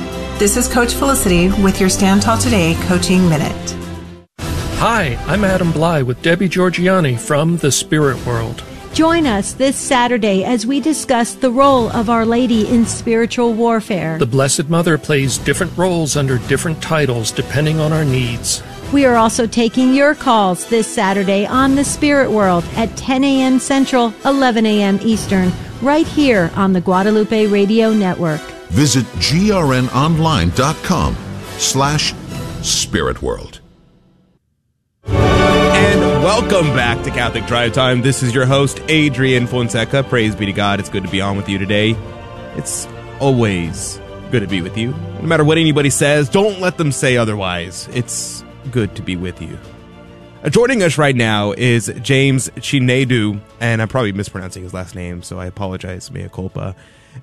This is Coach Felicity with your Stand Tall Today Coaching Minute. Hi, I'm Adam Blai with Debbie Georgianni from The Spirit World. Join us this Saturday as we discuss the role of Our Lady in spiritual warfare. The Blessed Mother plays different roles under different titles depending on our needs. We are also taking your calls this Saturday on the Spirit World at 10 a.m. Central, 11 a.m. Eastern, right here on the Guadalupe Radio Network. Visit grnonline.com slash spiritworld. And welcome back to Catholic Drive Time. This is your host, Adrian Fonseca. Praise be to God. It's good to be on with you today. It's always good to be with you. No matter what anybody says, don't let them say otherwise. It's good to be with you. Uh, joining us right now is James Chinedu, and I'm probably mispronouncing his last name, so I apologize, mea culpa.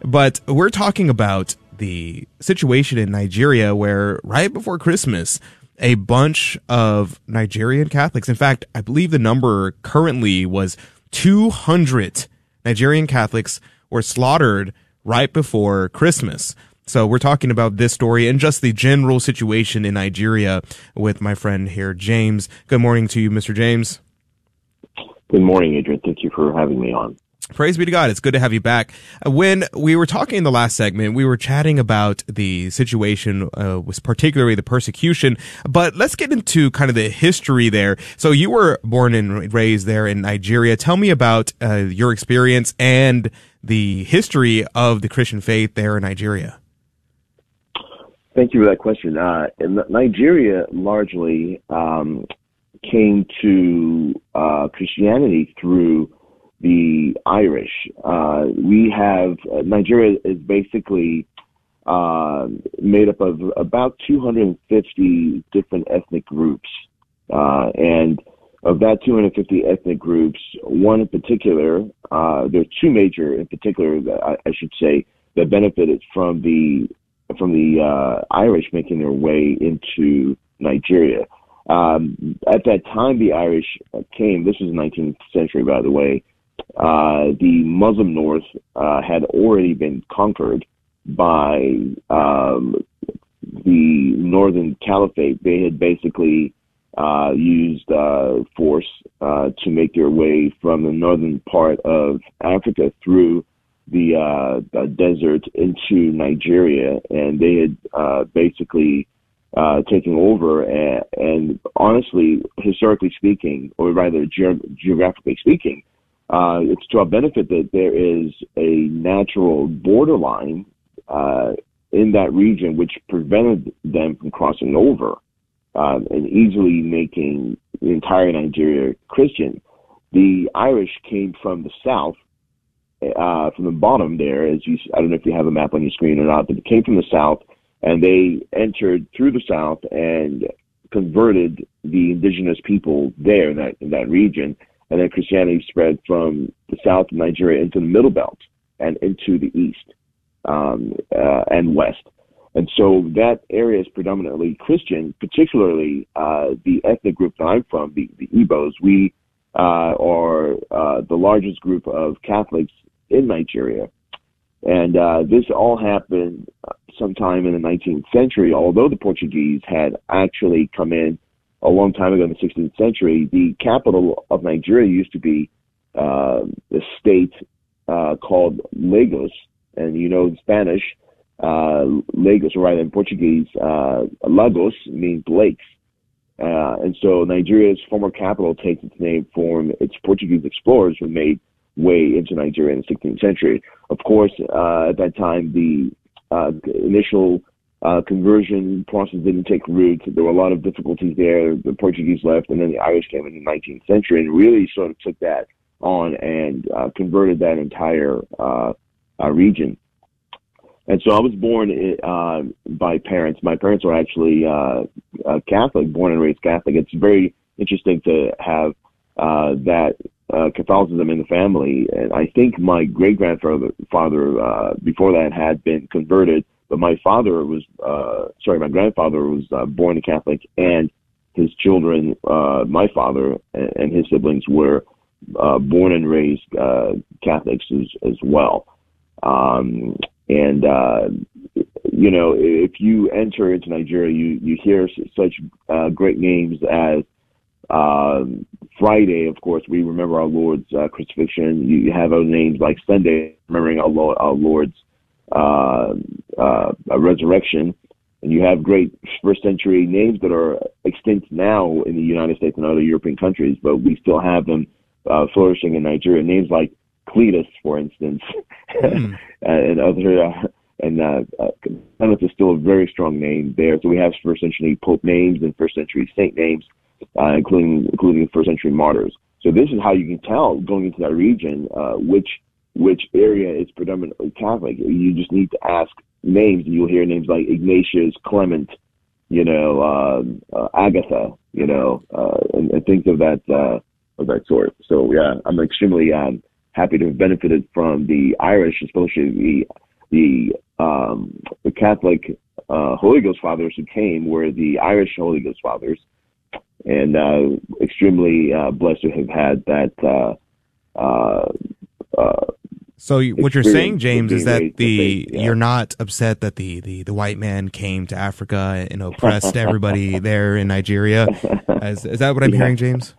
But we're talking about the situation in Nigeria where right before Christmas, a bunch of Nigerian Catholics, in fact, I believe the number currently was 200 Nigerian Catholics were slaughtered right before Christmas. So we're talking about this story and just the general situation in Nigeria with my friend here, James. Good morning to you, Mr. James. Good morning, Adrian. Thank you for having me on. Praise be to God. It's good to have you back. Uh, When we were talking in the last segment, we were chatting about the situation, uh, was particularly the persecution, but let's get into kind of the history there. So you were born and raised there in Nigeria. Tell me about uh, your experience and the history of the Christian faith there in Nigeria. Thank you for that question. Uh, in Nigeria largely um, came to uh, Christianity through the Irish. Uh, we have uh, Nigeria is basically uh, made up of about 250 different ethnic groups, uh, and of that 250 ethnic groups, one in particular, uh, there are two major in particular, that I, I should say, that benefited from the from the uh, Irish making their way into Nigeria. Um, at that time, the Irish came. This was the 19th century, by the way uh, the Muslim North uh, had already been conquered by um, the Northern Caliphate. They had basically uh, used uh, force uh, to make their way from the northern part of Africa through the, uh, the desert into Nigeria, and they had basically uh, taking over. And, and, honestly, historically speaking, or rather ge- geographically speaking, uh, it's to our benefit that there is a natural borderline uh, in that region which prevented them from crossing over um, and easily making the entire Nigeria Christian. The Irish came from the south, uh, from the bottom there, as you, I don't know if you have a map on your screen or not, but it came from the south and they entered through the south and converted the indigenous people there in that, in that region and then Christianity spread from the south of Nigeria into the middle belt and into the east um, uh, and west. And so that area is predominantly Christian, particularly uh, the ethnic group that I'm from, the, the Igbos. We uh, are uh, the largest group of Catholics in Nigeria. And uh, this all happened sometime in the 19th century, although the Portuguese had actually come in a long time ago in the 16th century, the capital of Nigeria used to be uh, state uh, called Lagos, and you know in Spanish, uh, Lagos, or rather in Portuguese, uh, Lagos means lakes. Uh, and so Nigeria's former capital takes its name from its Portuguese explorers who made way into Nigeria in the 16th century. Of course, uh, at that time, the initial uh, conversion process didn't take root. There were a lot of difficulties there. The Portuguese left, and then the Irish came in the 19th century and really sort of took that on and uh, converted that entire uh, uh, region. And so I was born uh, by parents. My parents were actually uh, Catholic, born and raised Catholic. It's very interesting to have uh, that uh, Catholicism in the family. And I think my great grandfather, father, uh, before that, had been converted but my father was, uh, sorry, my grandfather was uh, born a Catholic, and his children, uh, my father and, his siblings were uh, born and raised uh, Catholics as, as well. Um, and uh, you know, if you enter into Nigeria, you you hear such uh, great names as um, Friday. Of course, we remember our Lord's uh, crucifixion. You, you have other names like Sunday, remembering our, Lord, our Lord's uh, uh, a resurrection. And you have great first century names that are extinct now in the United States and other European countries, but we still have them uh, flourishing in Nigeria. Names like Cletus, for instance, (laughs) mm. and other, uh, and uh, uh, is still a very strong name there. So we have first century Pope names and first century saint names, uh, including including first century martyrs. So this is how you can tell going into that region uh, which which area is predominantly Catholic. You just need to ask names, and you'll hear names like Ignatius, Clement, you know, uh, uh, Agatha, you know, uh, and, and, things of that uh, of that sort. So yeah, I'm extremely um, happy to have benefited from the Irish, especially the the um, the Catholic uh, Holy Ghost fathers who came were the Irish Holy Ghost fathers, and uh, extremely blessed to have had that. So what you're saying, James, is that the yeah. you're not upset that the, the, the white man came to Africa and oppressed everybody (laughs) there in Nigeria. Is, is that what I'm yeah. hearing, James?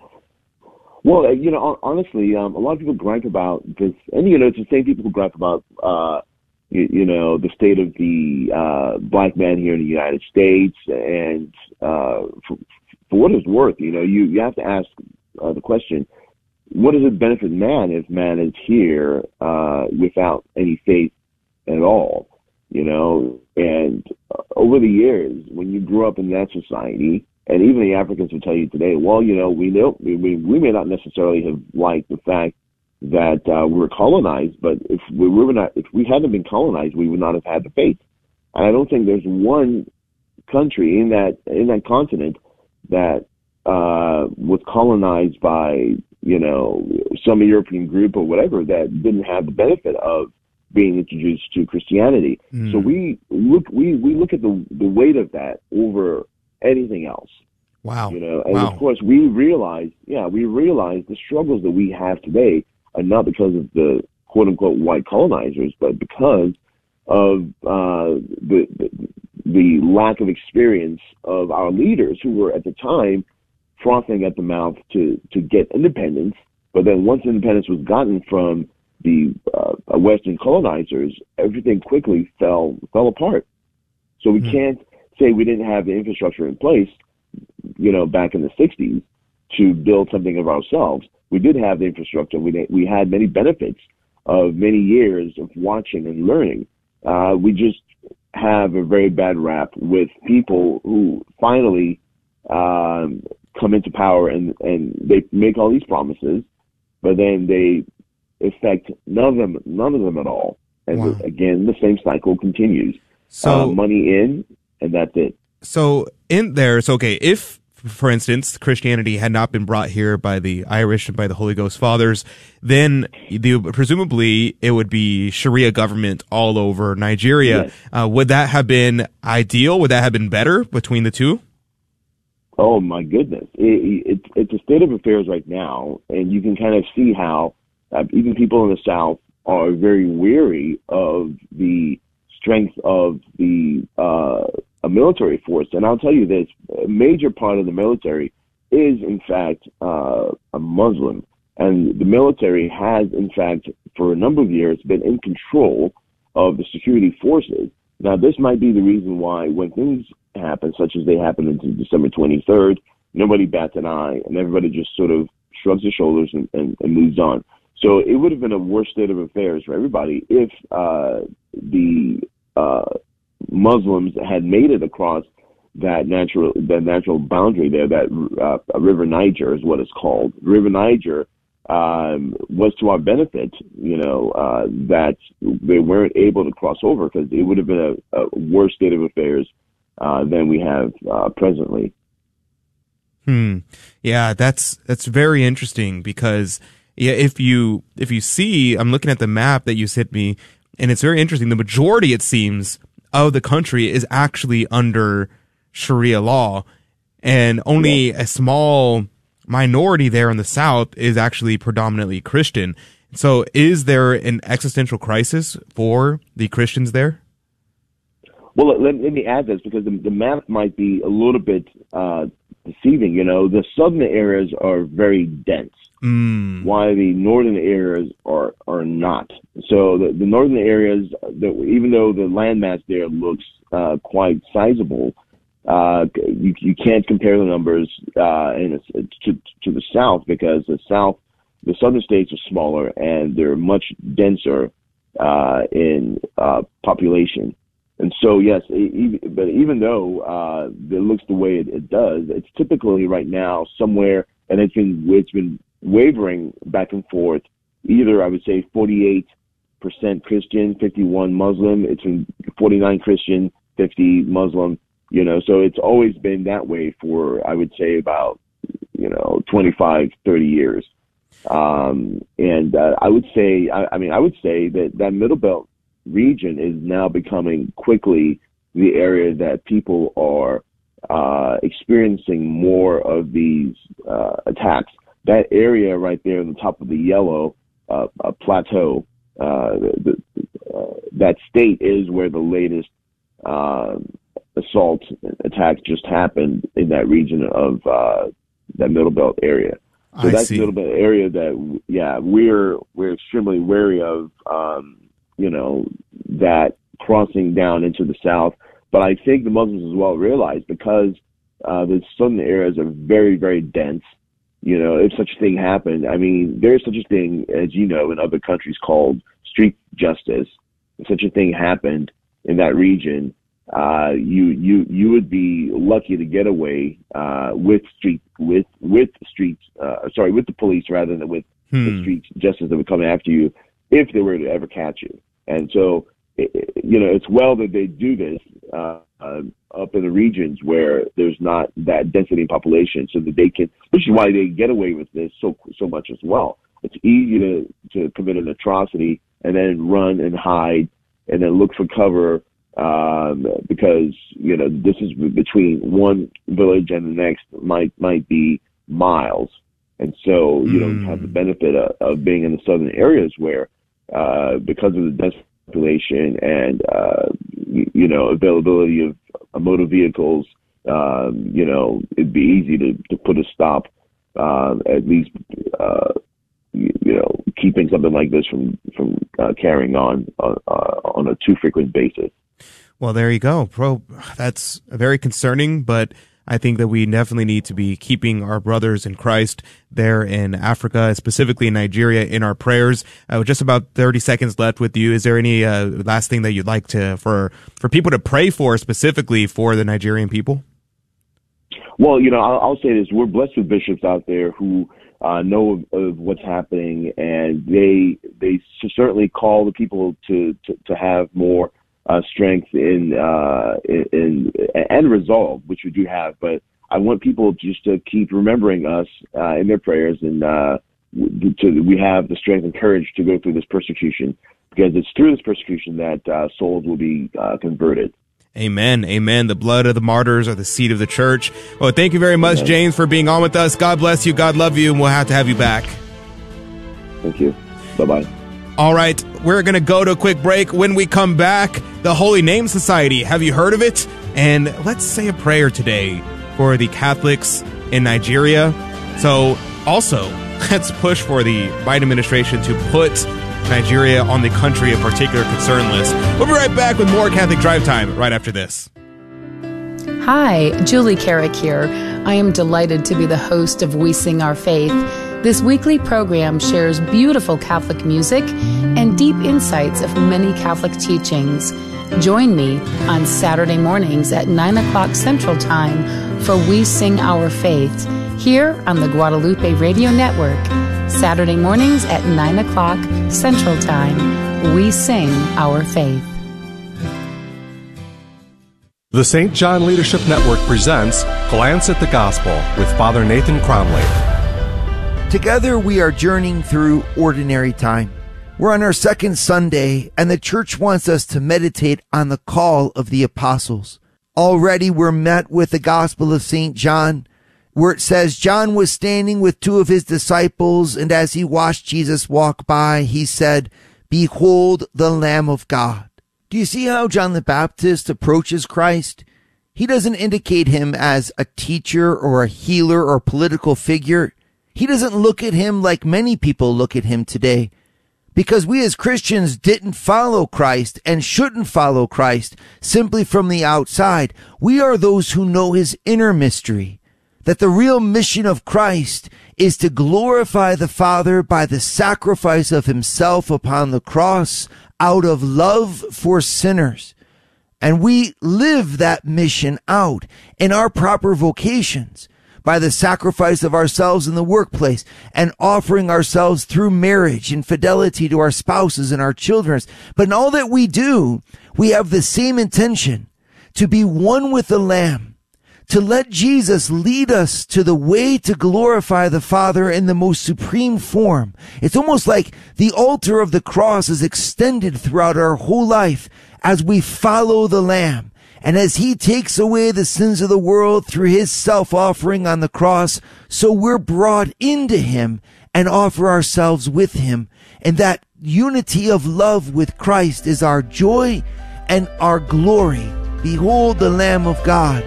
Well, uh, you know, honestly, um, a lot of people gripe about this, and you know, it's the same people who gripe about, uh, you, you know, the state of the uh, black man here in the United States. And uh, for, for what it's worth, you know, you you have to ask uh, the question: What does it benefit man if man is here uh, without any faith at all? You know, and uh, over the years, when you grew up in that society, and even the Africans will tell you today, well, you know, we know we, we, may not necessarily have liked the fact that uh, we were colonized, but if we were not, if we hadn't been colonized, we would not have had the faith. And I don't think there's one country in that in that continent that uh, was colonized by you know some European group or whatever that didn't have the benefit of being introduced to Christianity. Mm. So we look we we look at the the weight of that over anything else. Wow. You know, and Wow. of course we realize, yeah, we realize the struggles that we have today are not because of the quote unquote white colonizers, but because of uh, the, the the lack of experience of our leaders who were at the time frothing at the mouth to to get independence. But then once independence was gotten from the uh, Western colonizers, everything quickly fell fell apart. So we can't say we didn't have the infrastructure in place, you know, back in the '60s to build something of ourselves. We did have the infrastructure. We we had many benefits of many years of watching and learning. Uh, we just have a very bad rap with people who finally um, come into power and and they make all these promises, but then they affect none of them, none of them at all. And Wow. again, the same cycle continues. So- uh, money in, and that's it. So in there, it's okay, if for instance Christianity had not been brought here by the Irish and by the Holy Ghost fathers, then the, presumably it would be Sharia government all over Nigeria. Yes. Uh, would that have been ideal? Would that have been better between the two? Oh my goodness, it, it, it's a state of affairs right now, and you can kind of see how uh, even people in the South are very weary of the strength of the uh, a military force. And I'll tell you this: a major part of the military is, in fact, uh, a Muslim, and the military has, in fact, for a number of years, been in control of the security forces. Now, this might be the reason why when things happen, such as they happened on December 23rd, nobody bats an eye and everybody just sort of shrugs their shoulders and, and, and moves on. So it would have been a worse state of affairs for everybody if uh, the uh, Muslims had made it across that natural that natural boundary there. That uh, River Niger is what it's called. River Niger um, was to our benefit, you know, uh, that they weren't able to cross over because it would have been a, a worse state of affairs uh, than we have uh, presently. Hmm. Yeah, that's that's very interesting because yeah, if you if you see, I'm looking at the map that you sent me, and it's very interesting. The majority, it seems, of the country is actually under Sharia law, and only a small minority there in the south is actually predominantly Christian. So, is there an existential crisis for the Christians there? Well, let, let me add this because the, the map might be a little bit uh, deceiving. You know, the southern areas are very dense, Mm. while the northern areas are are not. So the, the northern areas, even though the landmass there looks uh, quite sizable, uh, you you can't compare the numbers uh, in a, to to the south because the south, the southern states are smaller and they're much denser uh, in uh, population. And so, yes, but even though uh, it looks the way it, it does, it's typically right now somewhere, and it's been it's been wavering back and forth. Either I would say 48 percent Christian, 51 Muslim. It's been 49 Christian, 50 Muslim. You know, so it's always been that way for I would say about you know 25, 30 years. Um, and uh, I would say, I, I mean, I would say that that middle belt region is now becoming quickly the area that people are uh, experiencing more of these uh, attacks. That area right there on the top of the yellow uh, uh, plateau, uh, the, the, uh, that state is where the latest uh, assault attack just happened in that region of uh, that middle belt area. So I that's see. a little bit area that, yeah, we're we're extremely wary of. Um, you know that crossing down into the south, but I think the Muslims as well realize because uh, the southern areas are very very dense. You know, if such a thing happened, I mean, there is such a thing as you know in other countries called street justice. If such a thing happened in that region, uh, you you you would be lucky to get away uh, with street with with street uh, sorry with the police rather than with the Hmm. street justice that would come after you if they were to ever catch you. And so it, you know it's well that they do this uh, uh, up in the regions where there's not that density in population, so that they can, which is why they get away with this so so much as well. It's easy to to commit an atrocity and then run and hide and then look for cover um, because you know this is between one village and the next might might be miles, and so you don't have the benefit of, of being in the southern areas where uh, because of the dense population and uh, you, you know availability of motor vehicles, um, you know it'd be easy to, to put a stop um, at least. Uh, you, know, keeping something like this from from uh, carrying on uh, on a too frequent basis. Well, there you go, bro. That's very concerning, but I think that we definitely need to be keeping our brothers in Christ there in Africa, specifically in Nigeria, in our prayers. Uh, just about 30 seconds left with you. Is there any uh, last thing that you'd like to for for people to pray for specifically for the Nigerian people? Well, you know, I'll, I'll say this: we're blessed with bishops out there who uh, know of, of what's happening, and they they certainly call the people to to, to have more uh, strength in, uh, in in and resolve, which we do have. But I want people just to keep remembering us uh, in their prayers, and uh, to we have the strength and courage to go through this persecution, because it's through this persecution that uh, souls will be uh, converted. Amen. Amen. The blood of the martyrs are the seed of the church. Well, thank you very much, James, for being on with us. God bless you. God love you, and we'll have to have you back. Thank you. Bye bye. All right, we're going to go to a quick break. When we come back, the Holy Name Society. Have you heard of it? And let's say a prayer today for the Catholics in Nigeria. So, also, (laughs) let's push for the Biden administration to put Nigeria on the country of particular concern list. We'll be right back with more Catholic Drive Time right after this. Hi, Julie Carrick here. I am delighted to be the host of We Sing Our Faith. This weekly program shares beautiful Catholic music and deep insights of many Catholic teachings. Join me on Saturday mornings at 9 o'clock Central Time for We Sing Our Faith here on the Guadalupe Radio Network. Saturday mornings at 9 o'clock Central Time. We sing our faith. The St. John Leadership Network presents Glance at the Gospel with Father Nathan Cromly. Together, we are journeying through ordinary time. We're on our second Sunday, and the church wants us to meditate on the call of the apostles. Already, we're met with the Gospel of St. John, where it says John was standing with two of his disciples, and as he watched Jesus walk by, he said, Behold the Lamb of God. Do you see how John the Baptist approaches Christ? He doesn't indicate him as a teacher or a healer or political figure. He doesn't look at him like many people look at him today. Because we as Christians didn't follow Christ and shouldn't follow Christ simply from the outside. We are those who know his inner mystery. That the real mission of Christ is to glorify the Father by the sacrifice of himself upon the cross out of love for sinners. And we live that mission out in our proper vocations by the sacrifice of ourselves in the workplace and offering ourselves through marriage and fidelity to our spouses and our children. But in all that we do, we have the same intention to be one with the Lamb, to let Jesus lead us to the way to glorify the Father in the most supreme form. It's almost like the altar of the cross is extended throughout our whole life as we follow the Lamb. And as he takes away the sins of the world through his self-offering on the cross, so we're brought into him and offer ourselves with him. And that unity of love with Christ is our joy and our glory. Behold the Lamb of God.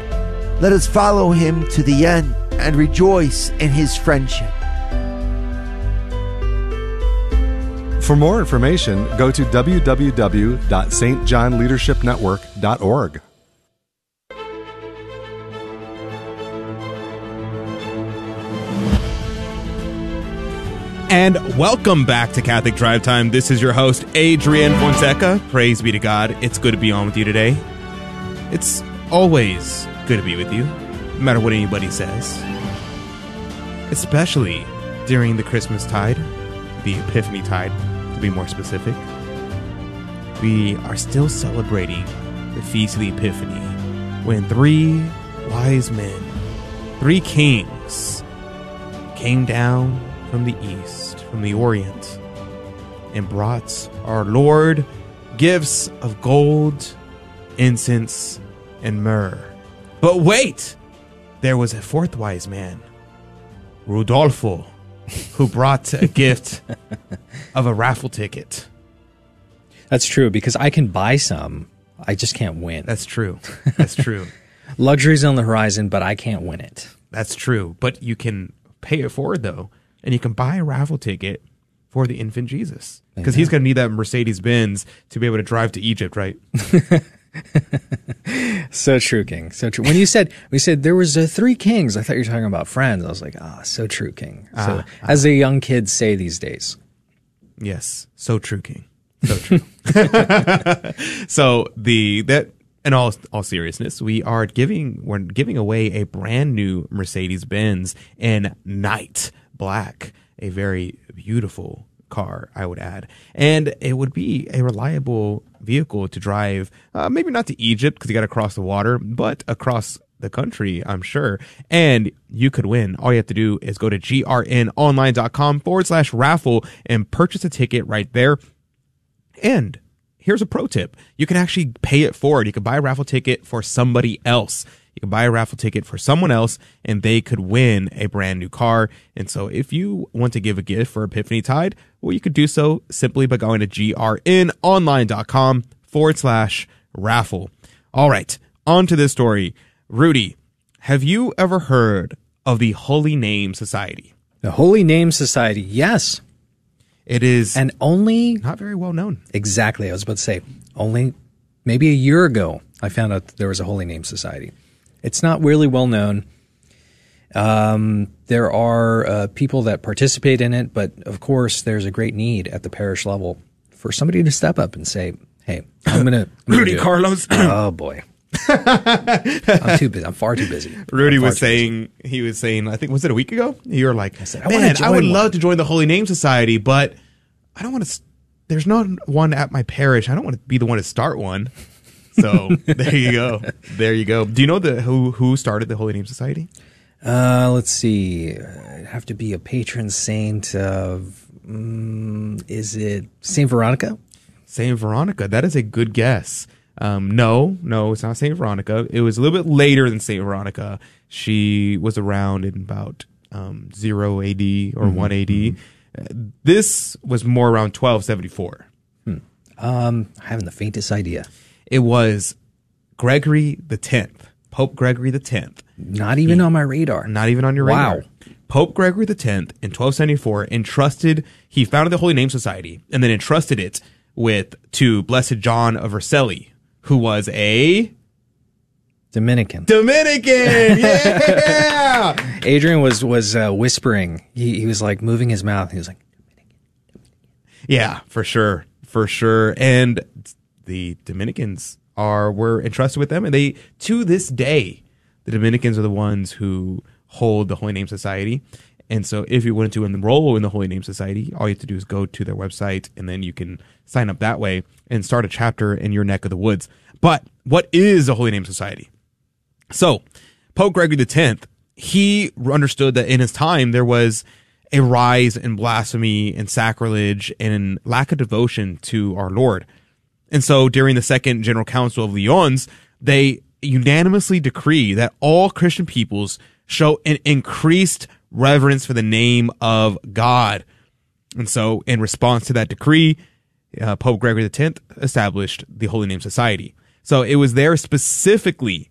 Let us follow him to the end and rejoice in his friendship. For more information, go to www.stjohnleadershipnetwork.org. And welcome back to Catholic Drive Time. This is your host, Adrian Fonseca. Praise be to God. It's good to be on with you today. It's always good to be with you, no matter what anybody says. Especially during the Christmas tide, the Epiphany tide, to be more specific. We are still celebrating the Feast of the Epiphany when three wise men, three kings, came down from the east, from the orient, and brought our Lord gifts of gold, incense, and myrrh. But wait! There was a fourth wise man, Rudolfo, who brought a (laughs) gift of a raffle ticket. That's true because I can buy some. I just can't win. That's true. That's true. (laughs) Luxury's on the horizon, but I can't win it. That's true. But you can pay it forward though, and you can buy a raffle ticket for the infant Jesus because he's going to need that Mercedes Benz to be able to drive to Egypt, right? (laughs) So true, King. So true. When you said we said there was uh, three kings, I thought you were talking about friends. I was like, ah, so true, King. So Ah, as the young kids say these days. Yes, so true, King. So true. (laughs) so the that in all all seriousness, we are giving we're giving away a brand new Mercedes Benz in night black, a very beautiful car, I would add, and it would be a reliable vehicle to drive. Uh, maybe not to Egypt because you got to cross the water, but across the country, I'm sure. And you could win. All you have to do is go to grnonline.com forward slash raffle and purchase a ticket right there. And here's a pro tip. You can actually pay it forward. You can buy a raffle ticket for somebody else. You can buy a raffle ticket for someone else and they could win a brand new car. And so if you want to give a gift for Epiphany Tide, well, you could do so simply by going to grnonline.com forward slash raffle. All right. On to this story. Rudy, have you ever heard of the Holy Name Society? The Holy Name Society, yes. It is and only not very well known. Exactly. I was about to say only maybe a year ago I found out there was a Holy Name Society. It's not really well known. Um, there are uh, people that participate in it, but of course, there's a great need at the parish level for somebody to step up and say, "Hey, I'm gonna." I'm gonna Rudy. Carlos. (clears throat) oh boy, I'm too busy. I'm far too busy. (laughs) Rudy was too busy. saying he was saying I think was it a week ago? You were like, I said, "I man, I would one." love to join the Holy Name Society, but I don't want to. There's not one at my parish. I don't want to be the one to start one. So (laughs) there you go. There you go. Do you know the who who started the Holy Name Society? Uh, let's see. I'd have to be a patron saint of. Mm, is it Saint Veronica? Saint Veronica. That is a good guess. Um, no, no, it's not Saint Veronica. It was a little bit later than Saint Veronica. She was around in about um, zero AD or Mhm, one AD. Uh, This was more around twelve seventy four. Um, I haven't the faintest idea. It was Gregory the tenth, Pope Gregory the tenth. Not even on my radar. Not even on your Wow. radar. Pope Gregory the tenth in twelve seventy four entrusted. He founded the Holy Name Society and then entrusted it with to Blessed John of Vercelli, who was a Dominican. Dominican. (laughs) Yeah. Adrian was was uh, whispering. He, he was like moving his mouth. He was like, Yeah, for sure, for sure. And the Dominicans are were entrusted with them, and they to this day, the Dominicans are the ones who hold the Holy Name Society. And so, if you wanted to enroll in the Holy Name Society, all you have to do is go to their website, and then you can sign up that way and start a chapter in your neck of the woods. But what is a Holy Name Society? So, Pope Gregory X, he understood that in his time there was a rise in blasphemy and sacrilege and lack of devotion to our Lord. And so during the Second General Council of Lyons, they unanimously decree that all Christian peoples show an increased reverence for the name of God. And so in response to that decree, uh, Pope Gregory X established the Holy Name Society. So it was there specifically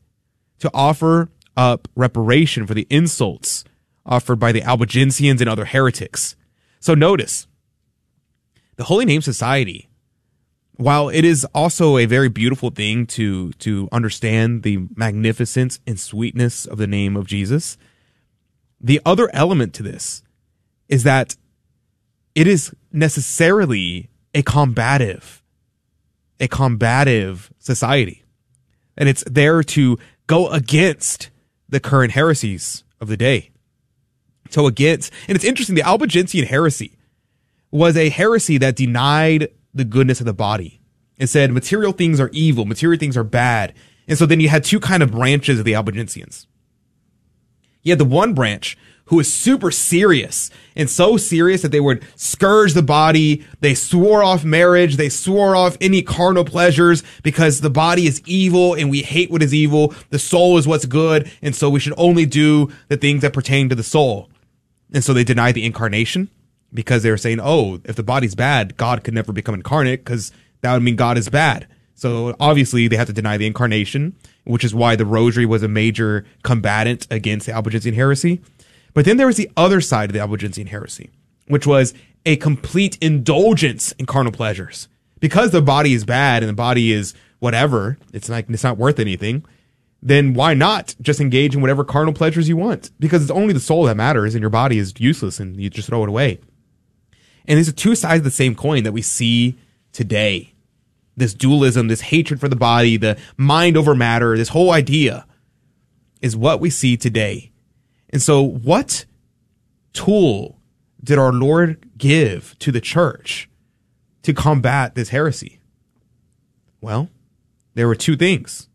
to offer up reparation for the insults offered by the Albigensians and other heretics. So notice, the Holy Name Society, while it is also a very beautiful thing to to understand the magnificence and sweetness of the name of Jesus, the other element to this is that it is necessarily a combative, a combative society. And it's there to go against the current heresies of the day. So against, and it's interesting, the Albigensian heresy was a heresy that denied the goodness of the body and said material things are evil, material things are bad. And so then you had two kind of branches of the Albigensians. You had the one branch who was super serious and so serious that they would scourge the body. They swore off marriage. They swore off any carnal pleasures because the body is evil and we hate what is evil. The soul is what's good. And so we should only do the things that pertain to the soul. And so they denied the incarnation because they were saying, oh, if the body's bad, God could never become incarnate because that would mean God is bad. So obviously they have to deny the incarnation, which is why the rosary was a major combatant against the Albigensian heresy. But then there was the other side of the Albigensian heresy, which was a complete indulgence in carnal pleasures. Because the body is bad and the body is whatever, it's like it's not worth anything, then why not just engage in whatever carnal pleasures you want? Because it's only the soul that matters and your body is useless and you just throw it away. And these are two sides of the same coin that we see today. This dualism, this hatred for the body, the mind over matter, this whole idea is what we see today and so, what tool did our Lord give to the church to combat this heresy? Well, there were two things.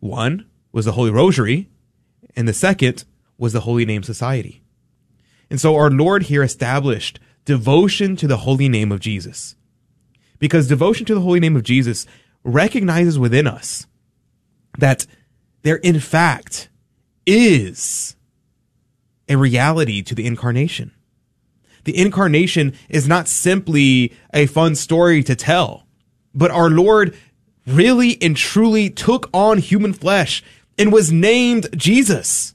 One was the Holy Rosary, and the second was the Holy Name Society. And so our Lord here established devotion to the holy name of Jesus. Because devotion to the holy name of Jesus recognizes within us that there in fact is a reality to the incarnation. The incarnation is not simply a fun story to tell, but our Lord really and truly took on human flesh and was named Jesus.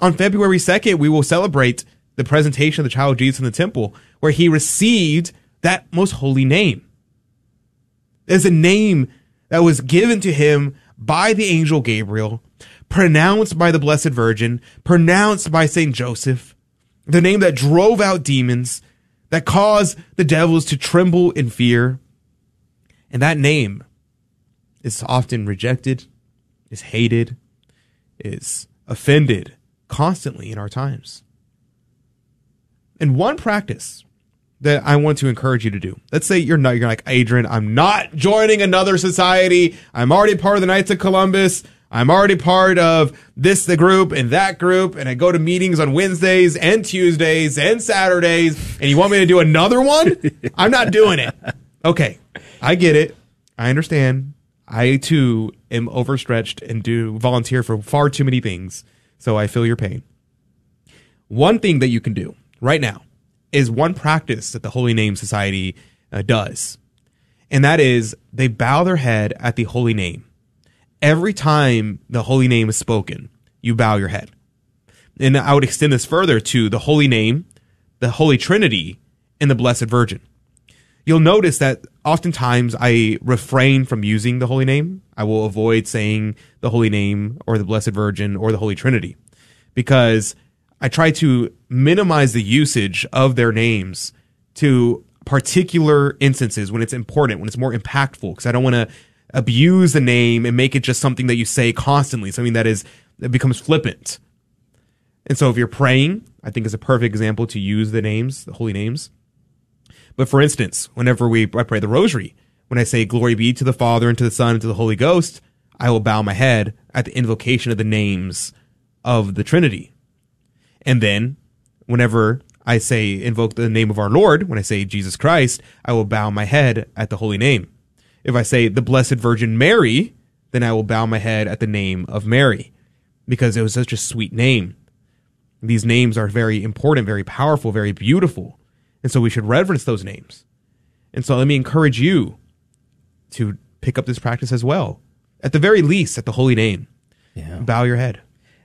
On February 2nd, we will celebrate the presentation of the child Jesus in the temple, where he received that most holy name. There's a name that was given to him by the angel Gabriel pronounced by the Blessed Virgin, pronounced by St. Joseph, the name that drove out demons, that caused the devils to tremble in fear. And that name is often rejected, is hated, is offended constantly in our times. And one practice that I want to encourage you to do. Let's say you're not, you're like, Adrian, I'm not joining another society. I'm already part of the Knights of Columbus. I'm already part of this the group and that group, and I go to meetings on Wednesdays and Tuesdays and Saturdays, and you want me to do another one? (laughs) I'm not doing it. Okay, I get it. I understand. I too am overstretched and do volunteer for far too many things, so I feel your pain. One thing that you can do right now is one practice that the Holy Name Society uh, does, and that is they bow their head at the holy name every time the holy name is spoken, you bow your head. And I would extend this further to the holy name, the Holy Trinity, and the Blessed Virgin. You'll notice that oftentimes I refrain from using the holy name. I will avoid saying the holy name or the Blessed Virgin or the Holy Trinity because I try to minimize the usage of their names to particular instances when it's important, when it's more impactful, because I don't want to abuse the name and make it just something that you say constantly, something that is that becomes flippant. And so if you're praying, I think is a perfect example to use the names, the holy names. But for instance, whenever we I pray the rosary, when I say glory be to the Father and to the Son and to the Holy Ghost, I will bow my head at the invocation of the names of the Trinity. And then whenever I say invoke the name of our Lord, when I say Jesus Christ, I will bow my head at the holy name. If I say the Blessed Virgin Mary, then I will bow my head at the name of Mary because it was such a sweet name. These names are very important, very powerful, very beautiful. And so we should reverence those names. And so let me encourage you to pick up this practice as well. At the very least, at the holy name. Yeah. Bow your head.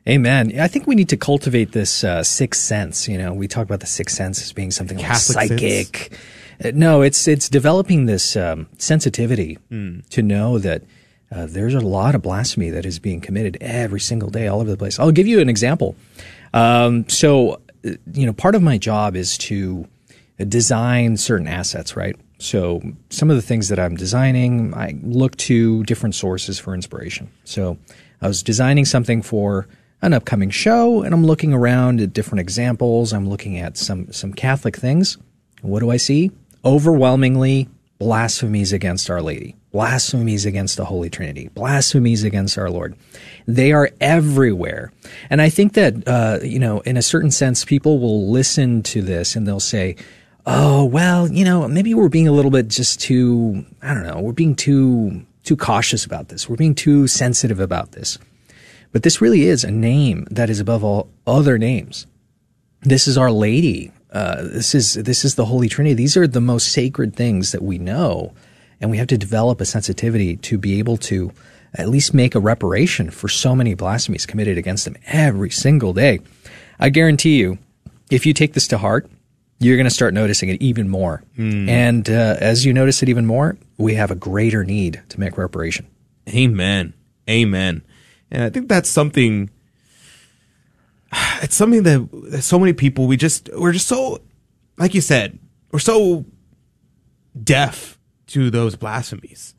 Amen. I think we need to cultivate this uh, sixth sense. You know, we talk about the sixth sense as being something like psychic. Sense Uh, No, it's it's developing this um, sensitivity Mm. to know that uh, there's a lot of blasphemy that is being committed every single day all over the place. I'll give you an example. Um, so, uh, you know, part of my job is to design certain assets, right? So, some of the things that I'm designing, I look to different sources for inspiration. So, I was designing something for an upcoming show, and I'm looking around at different examples. I'm looking at some some Catholic things. What do I see? Overwhelmingly, blasphemies against Our Lady, blasphemies against the Holy Trinity, blasphemies against our Lord. They are everywhere. And I think that, uh, you know, in a certain sense, people will listen to this and they'll say, oh, well, you know, maybe we're being a little bit just too, I don't know, we're being too, too cautious about this. We're being too sensitive about this. But this really is a name that is above all other names. This is Our Lady. Uh, this is this is the Holy Trinity. These are the most sacred things that we know, and we have to develop a sensitivity to be able to at least make a reparation for so many blasphemies committed against them every single day. I guarantee you, if you take this to heart, you're going to start noticing it even more. Mm. And uh, as you notice it even more, we have a greater need to make reparation. Amen. Amen. And I think that's something. (sighs) It's something that, that so many people we just we're just so, like you said, we're so deaf to those blasphemies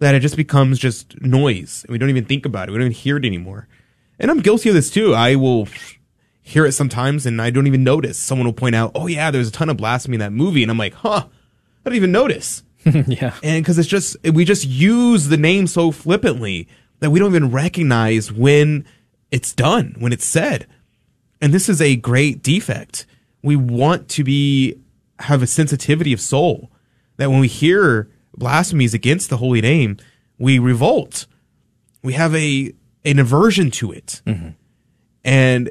that it just becomes just noise. And we don't even think about it. We don't even hear it anymore. And I'm guilty of this too. I will hear it sometimes and I don't even notice. Someone will point out, "Oh yeah, there's a ton of blasphemy in that movie," and I'm like, "Huh." I don't even notice. (laughs) yeah. And because it's just, we just use the name so flippantly that we don't even recognize when it's done, when it's said. And this is a great defect. We want to be, have a sensitivity of soul that when we hear blasphemies against the holy name, we revolt. We have a, an aversion to it. Mm-hmm. And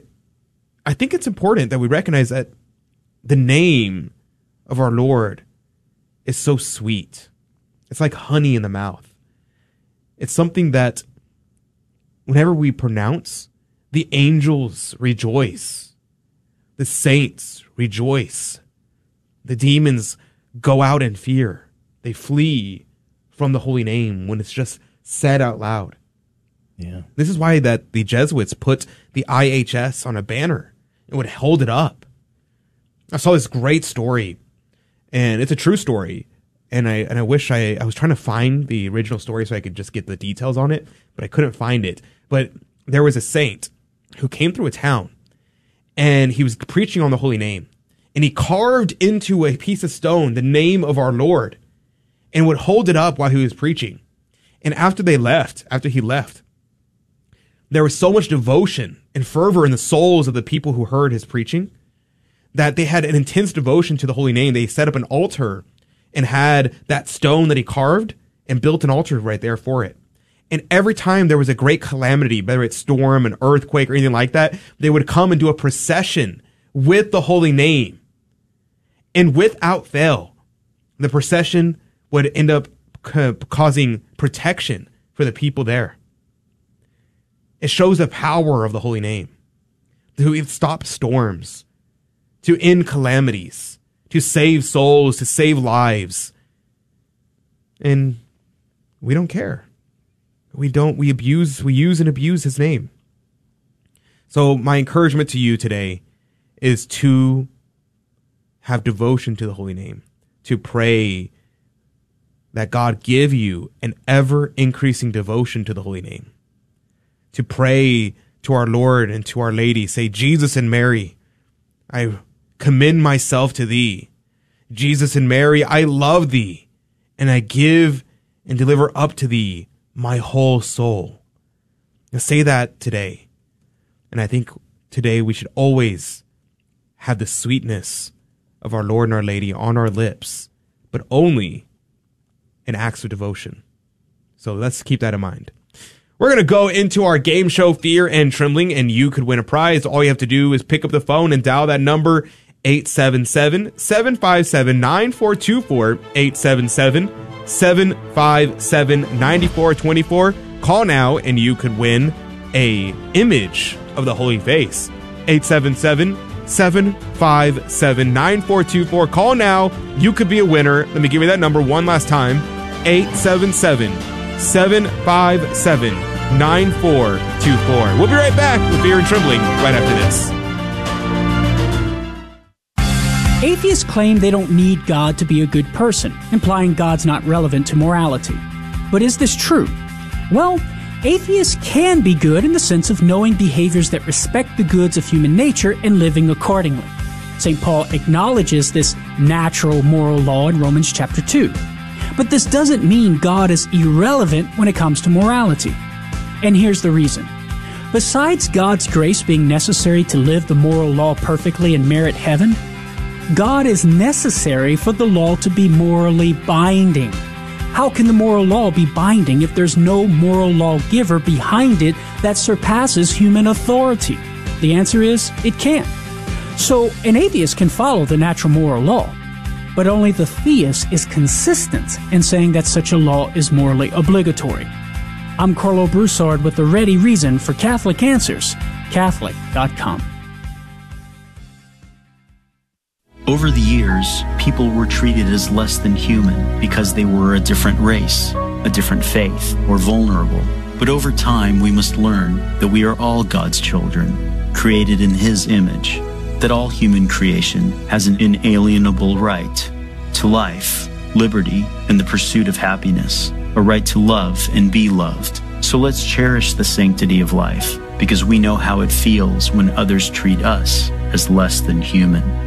I think it's important that we recognize that the name of our Lord is so sweet. It's like honey in the mouth. It's something that whenever we pronounce, the angels rejoice. The saints rejoice. The demons go out in fear. They flee from the holy name when it's just said out loud. Yeah. This is why that the Jesuits put the IHS on a banner and would hold it up. I saw this great story, and it's a true story. And I and I wish I I was trying to find the original story so I could just get the details on it, but I couldn't find it. But there was a saint who came through a town, and he was preaching on the holy name, and he carved into a piece of stone the name of our Lord, and would hold it up while he was preaching. And after they left, after he left, there was so much devotion and fervor in the souls of the people who heard his preaching that they had an intense devotion to the holy name. They set up an altar and had that stone that he carved and built an altar right there for it. And every time there was a great calamity, whether it's storm, an earthquake, or anything like that, they would come and do a procession with the holy name. And without fail, the procession would end up ca- causing protection for the people there. It shows the power of the holy name to stop storms, to end calamities, to save souls, to save lives. And we don't care. We don't, we abuse, we use and abuse his name. So my encouragement to you today is to have devotion to the holy name, to pray that God give you an ever increasing devotion to the holy name, to pray to our Lord and to our Lady, say, Jesus and Mary, I commend myself to thee. Jesus and Mary, I love thee, and I give and deliver up to thee my whole soul. Say that today. And I think today we should always have the sweetness of our Lord and our Lady on our lips, but only in acts of devotion. So let's keep that in mind. We're going to go into our game show Fear and Trembling, and you could win a prize. All you have to do is pick up the phone and dial that number 877 757 9424. 877 757 9424. Call now and you could win a image of the Holy Face. 877 757 9424. Call now. You could be a winner. Let me give you that number one last time 877 757 9424. We'll be right back with Fear and Trembling right after this. Atheists claim they don't need God to be a good person, implying God's not relevant to morality. But is this true? Well, atheists can be good in the sense of knowing behaviors that respect the goods of human nature and living accordingly. St. Paul acknowledges this natural moral law in Romans chapter 2. But this doesn't mean God is irrelevant when it comes to morality. And here's the reason. Besides God's grace being necessary to live the moral law perfectly and merit heaven, God is necessary for the law to be morally binding. How can the moral law be binding if there's no moral lawgiver behind it that surpasses human authority? The answer is it can't. So an atheist can follow the natural moral law, but only the theist is consistent in saying that such a law is morally obligatory. I'm Karlo Broussard with the ready reason for Catholic Answers, Catholic.com. Over the years, people were treated as less than human because they were a different race, a different faith, or vulnerable. But over time, we must learn that we are all God's children, created in His image, that all human creation has an inalienable right to life, liberty, and the pursuit of happiness, a right to love and be loved. So let's cherish the sanctity of life because we know how it feels when others treat us as less than human.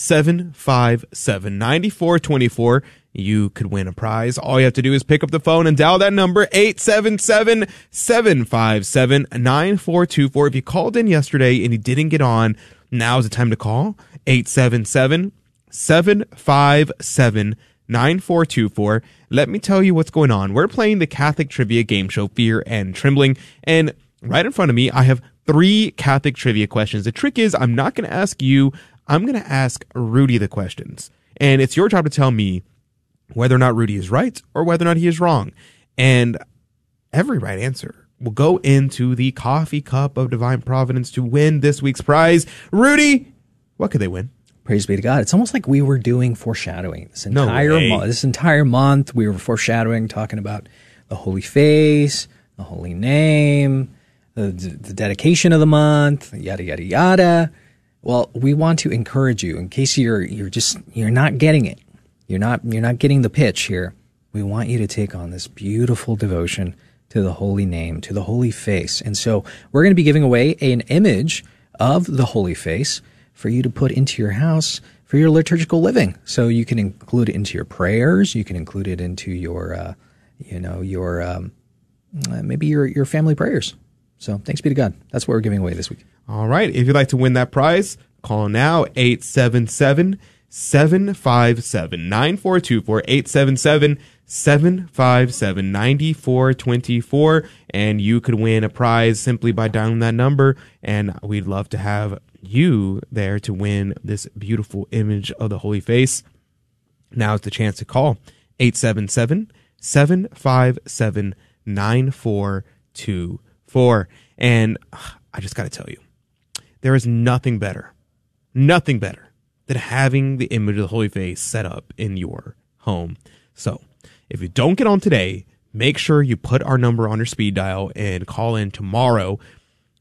757 9424. You could win a prize. All you have to do is pick up the phone and dial that number 877 757 9424. If you called in yesterday and you didn't get on, now is the time to call 877 757 9424. Let me tell you what's going on. We're playing the Catholic Trivia Game Show Fear and Trembling. And right in front of me, I have three Catholic trivia questions. The trick is, I'm not going to ask you, I'm going to ask Rudy the questions. And it's your job to tell me whether or not Rudy is right or whether or not he is wrong. And every right answer will go into the coffee cup of divine providence to win this week's prize. Rudy, what could they win? Praise be to God. It's almost like we were doing foreshadowing this entire month. This entire month, we were foreshadowing, talking about the Holy Face, the Holy Name, the, the dedication of the month, yada yada yada. Well, we want to encourage you in case you're you're just you're not getting it. You're not you're not getting the pitch here. We want you to take on this beautiful devotion to the holy name, to the holy face. And so we're going to be giving away an image of the holy face for you to put into your house for your liturgical living. So you can include it into your prayers. You can include it into your, uh, you know, your um, uh, maybe your your family prayers. So thanks be to God. That's what we're giving away this week. All right. If you'd like to win that prize, call now 877 757 9424 877 757 9424 and you could win a prize simply by dialing that number and we'd love to have you there to win this beautiful image of the holy face now's the chance to call 877 757 9424 and ugh, i just got to tell you there is nothing better nothing better than having the image of the holy face set up in your home so if you don't get on today, make sure you put our number on your speed dial and call in tomorrow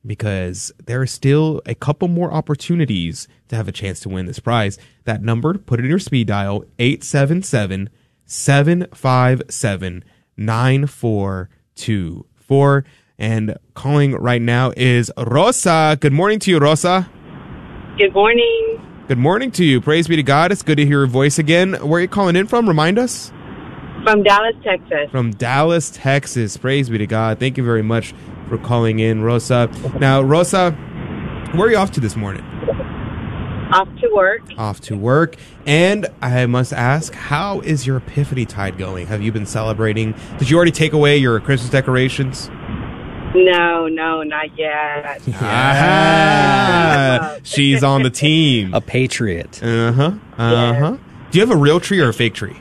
because there are still a couple more opportunities to have a chance to win this prize. That number, put it in your speed dial 877 757 9424. And calling right now is Rosa. Good morning to you, Rosa. Good morning. Good morning to you. Praise be to God. It's good to hear your voice again. Where are you calling in from? Remind us. From Dallas, Texas. from Dallas, Texas. Praise be to God. Thank you very much for calling in, Rosa. Now, Rosa, where are you off to this morning? Off to work. Off to work. And I must ask, how is your Epiphany tide going? Have you been celebrating? Did you already take away your Christmas decorations? No, no, not yet. (laughs) Ah, she's on the team. A patriot. Uh huh. Uh huh. Do you have a real tree or a fake tree?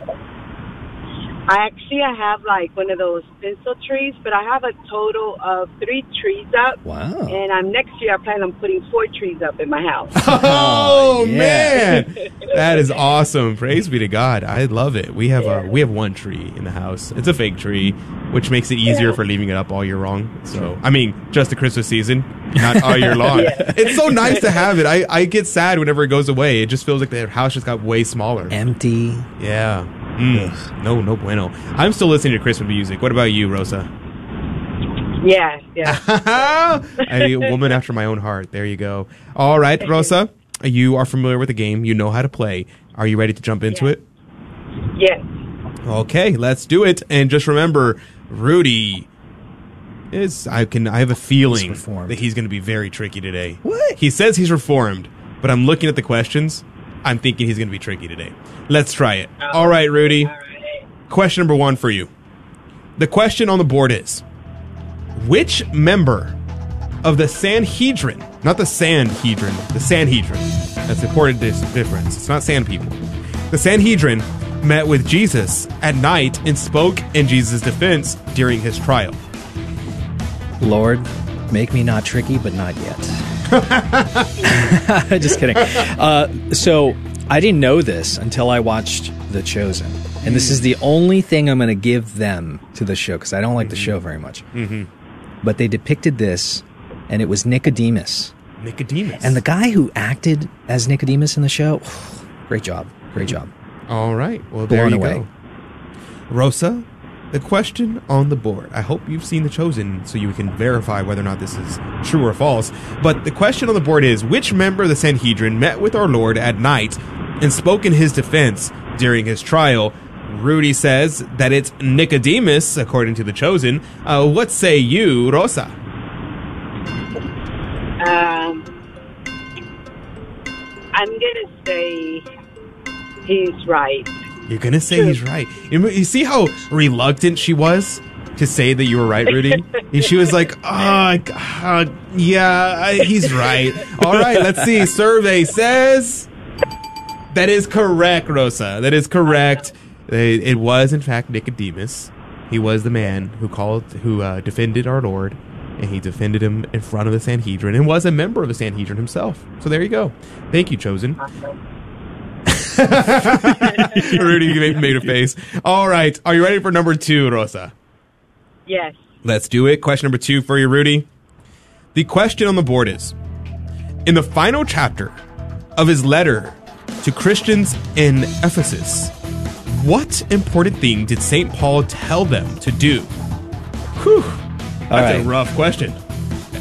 I actually I have like one of those pencil trees, but I have a total of three trees up. Wow. And I'm next year I plan on putting four trees up in my house. (laughs) Oh, oh, yeah. man, (laughs) that is awesome! Praise be to God. I love it. We have uh, a we have one tree in the house. It's a fake tree, which makes it easier for leaving it up all year long. So I mean, just the Christmas season, not all year long. (laughs) Yeah. It's so nice to have it. I I get sad whenever it goes away. It just feels like the house just got way smaller. Empty. Yeah. Mm. No, no bueno. I'm still listening to Christmas music. What about you, Rosa? Yeah, yeah. (laughs) a woman after my own heart. There you go. All right, Rosa, you are familiar with the game. You know how to play. Are you ready to jump into it? yes. Okay, let's do it. And just remember, Rudy is. I can. I have a feeling that he's going to be very tricky today. What? He says he's reformed, but I'm looking at the questions. I'm thinking he's going to be tricky today. Let's try it. All right, Rudy. Question number one for you. The question on the board is Which member of the Sanhedrin, not the Sanhedrin, the Sanhedrin, that's important dis- difference. It's not sand people. The Sanhedrin met with Jesus at night and spoke in Jesus' defense during his trial. Lord, make me not tricky, but not yet. (laughs) Just kidding. Uh, so I didn't know this until I watched The Chosen. And this is the only thing I'm going to give them to the show because I don't like the show very much. Mm-hmm. But they depicted this, and it was Nicodemus. Nicodemus. And the guy who acted as Nicodemus in the show, (sighs) great job. Great job. All right. Well, there Blown you away. go. Rosa, the question on the board. I hope you've seen The Chosen so you can verify whether or not this is true or false. But the question on the board is which member of the Sanhedrin met with our Lord at night and spoke in his defense during his trial? Rudy says that it's Nicodemus, according to The Chosen. Uh, what say you, Rosa? Um, I'm gonna say he's right. You're gonna say he's right. You, see how reluctant she was to say that you were right, Rudy? And she was like, "Oh, uh, yeah, he's right." All right, let's see. Survey says that is correct, Rosa. That is correct. It, it was in fact Nicodemus. He was the man who called, who uh, defended our Lord, and he defended him in front of the Sanhedrin, and was a member of the Sanhedrin himself. So there you go. Thank you, chosen. (laughs) Rudy you made, made a face. All right. Are you ready for number two, Rosa? Yes. Let's do it. Question number two for you, Rudy. The question on the board is In the final chapter of his letter to Christians in Ephesus, what important thing did St. Paul tell them to do? Whew. That's All right. a rough question.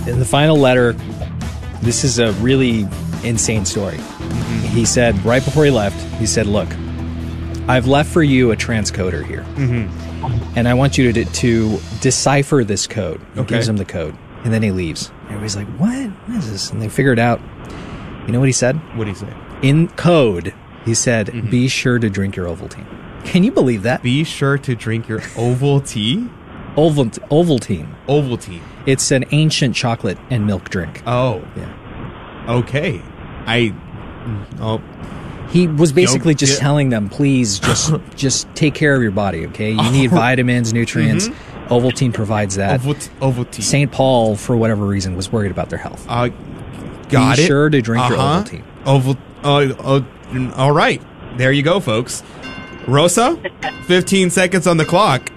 In the final letter, this is a really insane story. Mm-hmm. He said, right before he left, he said, Look, I've left for you a transcoder here. Mm-hmm. And I want you to, to decipher this code. He Okay. gives him the code. And then he leaves. Everybody's like, what? What is this? And they figure it out. You know what he said? What did he say? In code, he said, be sure to drink your Ovaltine. Can you believe that? Be sure to drink your Ovaltine? Oval, Ovaltine. Ovaltine. It's an ancient chocolate and milk drink. Oh. Yeah. Okay. I. Oh. He was basically Don't just get- telling them, please just (laughs) just take care of your body, okay? You need (laughs) vitamins, nutrients. Mhm. Ovaltine provides that. Ovalt- Ovaltine. St. Paul, for whatever reason, was worried about their health. Uh, got Be it. sure to drink your Uh-huh. Ovaltine. Oval. Uh, uh, all right. There you go, folks. Rosa, 15 seconds on the clock.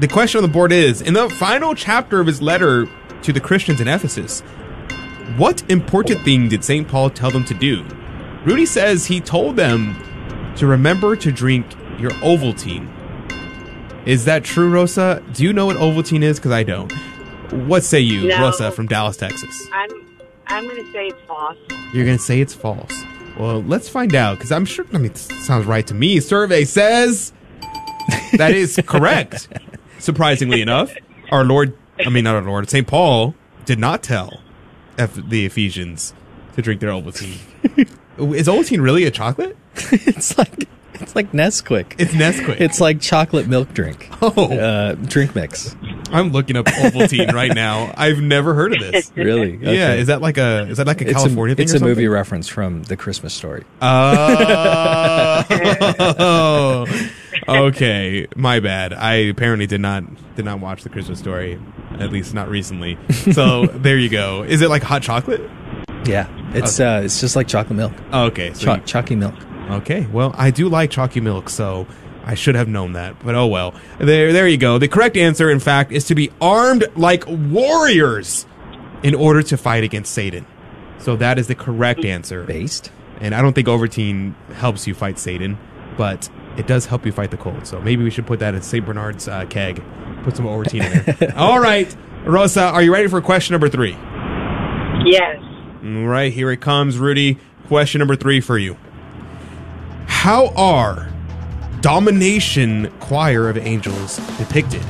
The question on the board is In the final chapter of his letter to the Christians in Ephesus, what important thing did St. Paul tell them to do? Rudy says he told them to remember to drink your Ovaltine. Is that true, Rosa? Do you know what Ovaltine is? Because I don't. What say you, No. Rosa from Dallas, Texas? I'm I'm gonna say it's false. You're going to say it's false. Well, let's find out because I'm sure, I mean, it sounds right to me. Survey says (laughs) that is correct. Surprisingly enough, our Lord, I mean, not our Lord, St. Paul did not tell Eph- the Ephesians to drink their Ovaltine. Is Ovaltine really a chocolate? (laughs) it's like it's like Nesquik. It's Nesquik. It's like chocolate milk drink. Oh, uh, drink mix. I'm looking up Ovaltine right (laughs) now. I've never heard of this. Really? Yeah. Is that like a is that like a It's California a, thing? It's a movie reference from The Christmas Story. Oh, (laughs) okay. My bad. I apparently did not did not watch the Christmas story, at least not recently. So there you go. Is it like hot chocolate? Yeah, it's uh, it's just like chocolate milk. Okay, so Cho- you- chalky milk. Okay, well, I do like chalky milk, so I should have known that. But oh well. There, there you go. The correct answer, in fact, is to be armed like warriors in order to fight against Satan. So that is the correct answer. Based. And I don't think Ovaltine helps you fight Satan, but it does help you fight the cold. So maybe we should put that in St. Bernard's uh, keg. Put some Ovaltine in there. (laughs) All right, Rosa, are you ready for question number three? Yes. All right, here it comes, Rudy. Question number three for you. How are Domination Choir of Angels depicted?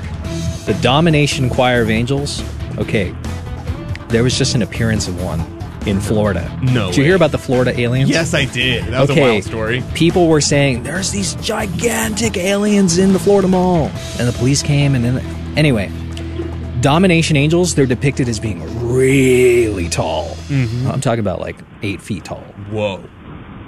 The Domination Choir of Angels. Okay, there was just an appearance of one in Florida. No Did you way. hear about the Florida aliens? Yes, I did. That was a wild story. People were saying there's these gigantic aliens in the Florida Mall, and the police came. And then, anyway, Domination Angels. They're depicted as being really tall. Mhm. I'm talking about like eight feet tall. Whoa,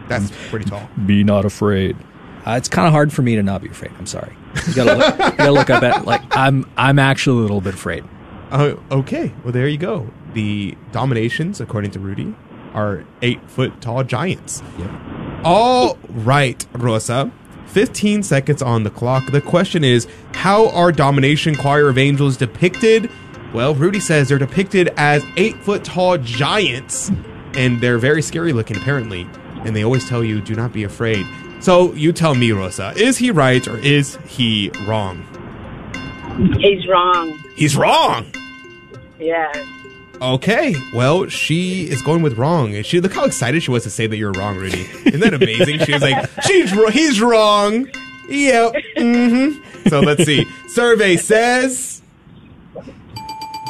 that's pretty tall. Be not afraid. Uh, it's kind of hard for me to not be afraid. I'm sorry. You gotta look, you gotta look up at like I'm. I'm actually a little bit afraid. Uh, okay, well there you go. The Dominations, according to Rudy, are eight foot tall giants. Yep. All right, Rosa. 15 seconds on the clock. The question is How are Domination Choir of Angels depicted? Well, Rudy says they're depicted as eight foot tall giants, and they're very scary looking, apparently. And they always tell you, do not be afraid. So you tell me, Rosa, is he right or is he wrong? He's wrong. He's wrong! Yes. Okay, well, she is going with wrong. She look how excited she was to say that you're wrong, Rudy. Isn't that amazing? She was like, (laughs) "She's wr- he's wrong." Yep. Mm-hmm. So let's see. Survey says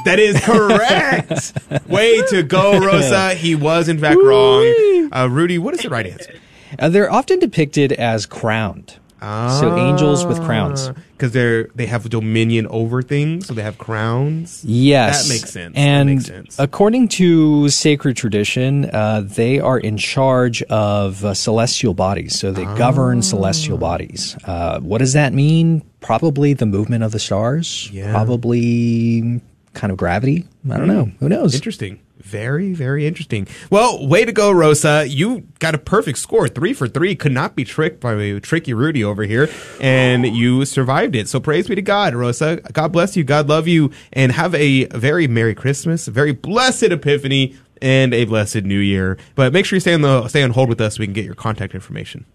that is correct. Way to go, Rosa. He was in fact wrong. Uh, Rudy, what is the right answer? Uh, they're often depicted as crowned. So angels with crowns. because they're they have dominion over things, so they have crowns. Yes, that makes sense. And makes sense. according to sacred tradition, uh, they are in charge of uh, celestial bodies, so they Ah. govern celestial bodies. Uh, what does that mean? Probably the movement of the stars. Yeah. Probably kind of gravity. I don't know. Who knows? Interesting. Very, very interesting. Well, way to go, Rosa. You got a perfect score. Three for three. Could not be tricked by a tricky Rudy over here. And you survived it. So praise be to God, Rosa. God bless you. God love you. And have a very Merry Christmas, a very blessed Epiphany, and a blessed New Year. But make sure you stay on the stay on hold with us so we can get your contact information.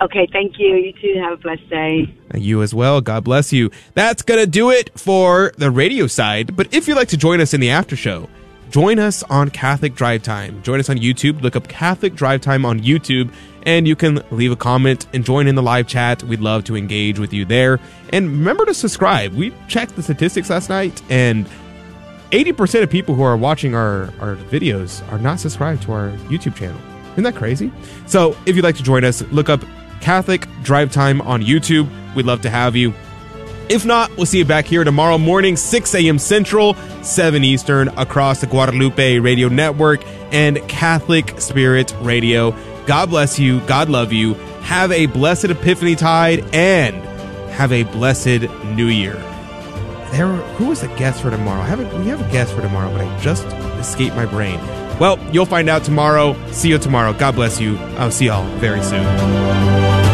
Okay, thank you. You too. Have a blessed day. You as well. God bless you. That's going to do it for the radio side. But if you'd like to join us in the after show, join us on Catholic Drive Time. Join us on YouTube. Look up Catholic Drive Time on YouTube, and you can leave a comment and join in the live chat. We'd love to engage with you there. And remember to subscribe. We checked the statistics last night, and 80% of people who are watching our, our videos are not subscribed to our YouTube channel. Isn't that crazy? So if you'd like to join us, look up Catholic Drive Time on YouTube. We'd love to have you. If not, we'll see you back here tomorrow morning, 6 a.m. Central, 7 Eastern, across the Guadalupe Radio Network and Catholic Spirit Radio. God bless you. God love you. Have a blessed Epiphany Tide and have a blessed New Year. There, who was the guest for tomorrow? I haven't. We have a guest for tomorrow, but I just escaped my brain. Well, you'll find out tomorrow. See you tomorrow. God bless you. I'll see y'all very soon.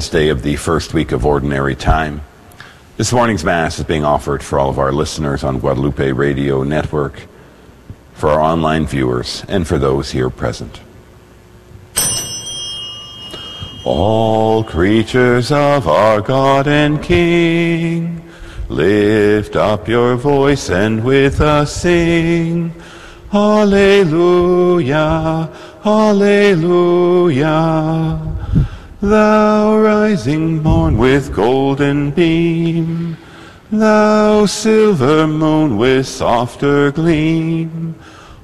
Wednesday of the first week of Ordinary Time. This morning's Mass is being offered for all of our listeners on Guadalupe Radio Network, for our online viewers, and for those here present. All creatures of our God and King, lift up your voice and with us sing. Hallelujah, Alleluia. Thou rising morn with golden beam, thou silver moon with softer gleam.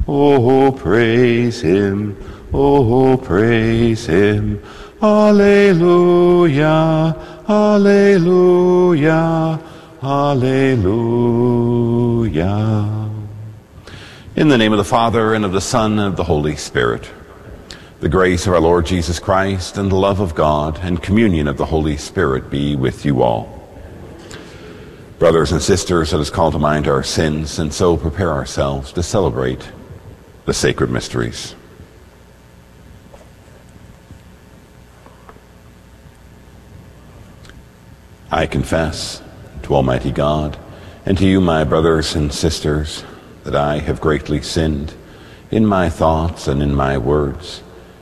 Oh, praise him, oh, praise him. Alleluia, Alleluia, Alleluia. In the name of the Father, and of the Son, and of the Holy Spirit. The grace of our Lord Jesus Christ, and the love of God, and communion of the Holy Spirit be with you all. Brothers and sisters, let us call to mind our sins, and so prepare ourselves to celebrate the sacred mysteries. I confess to Almighty God and to you, my brothers and sisters, that I have greatly sinned in my thoughts and in my words,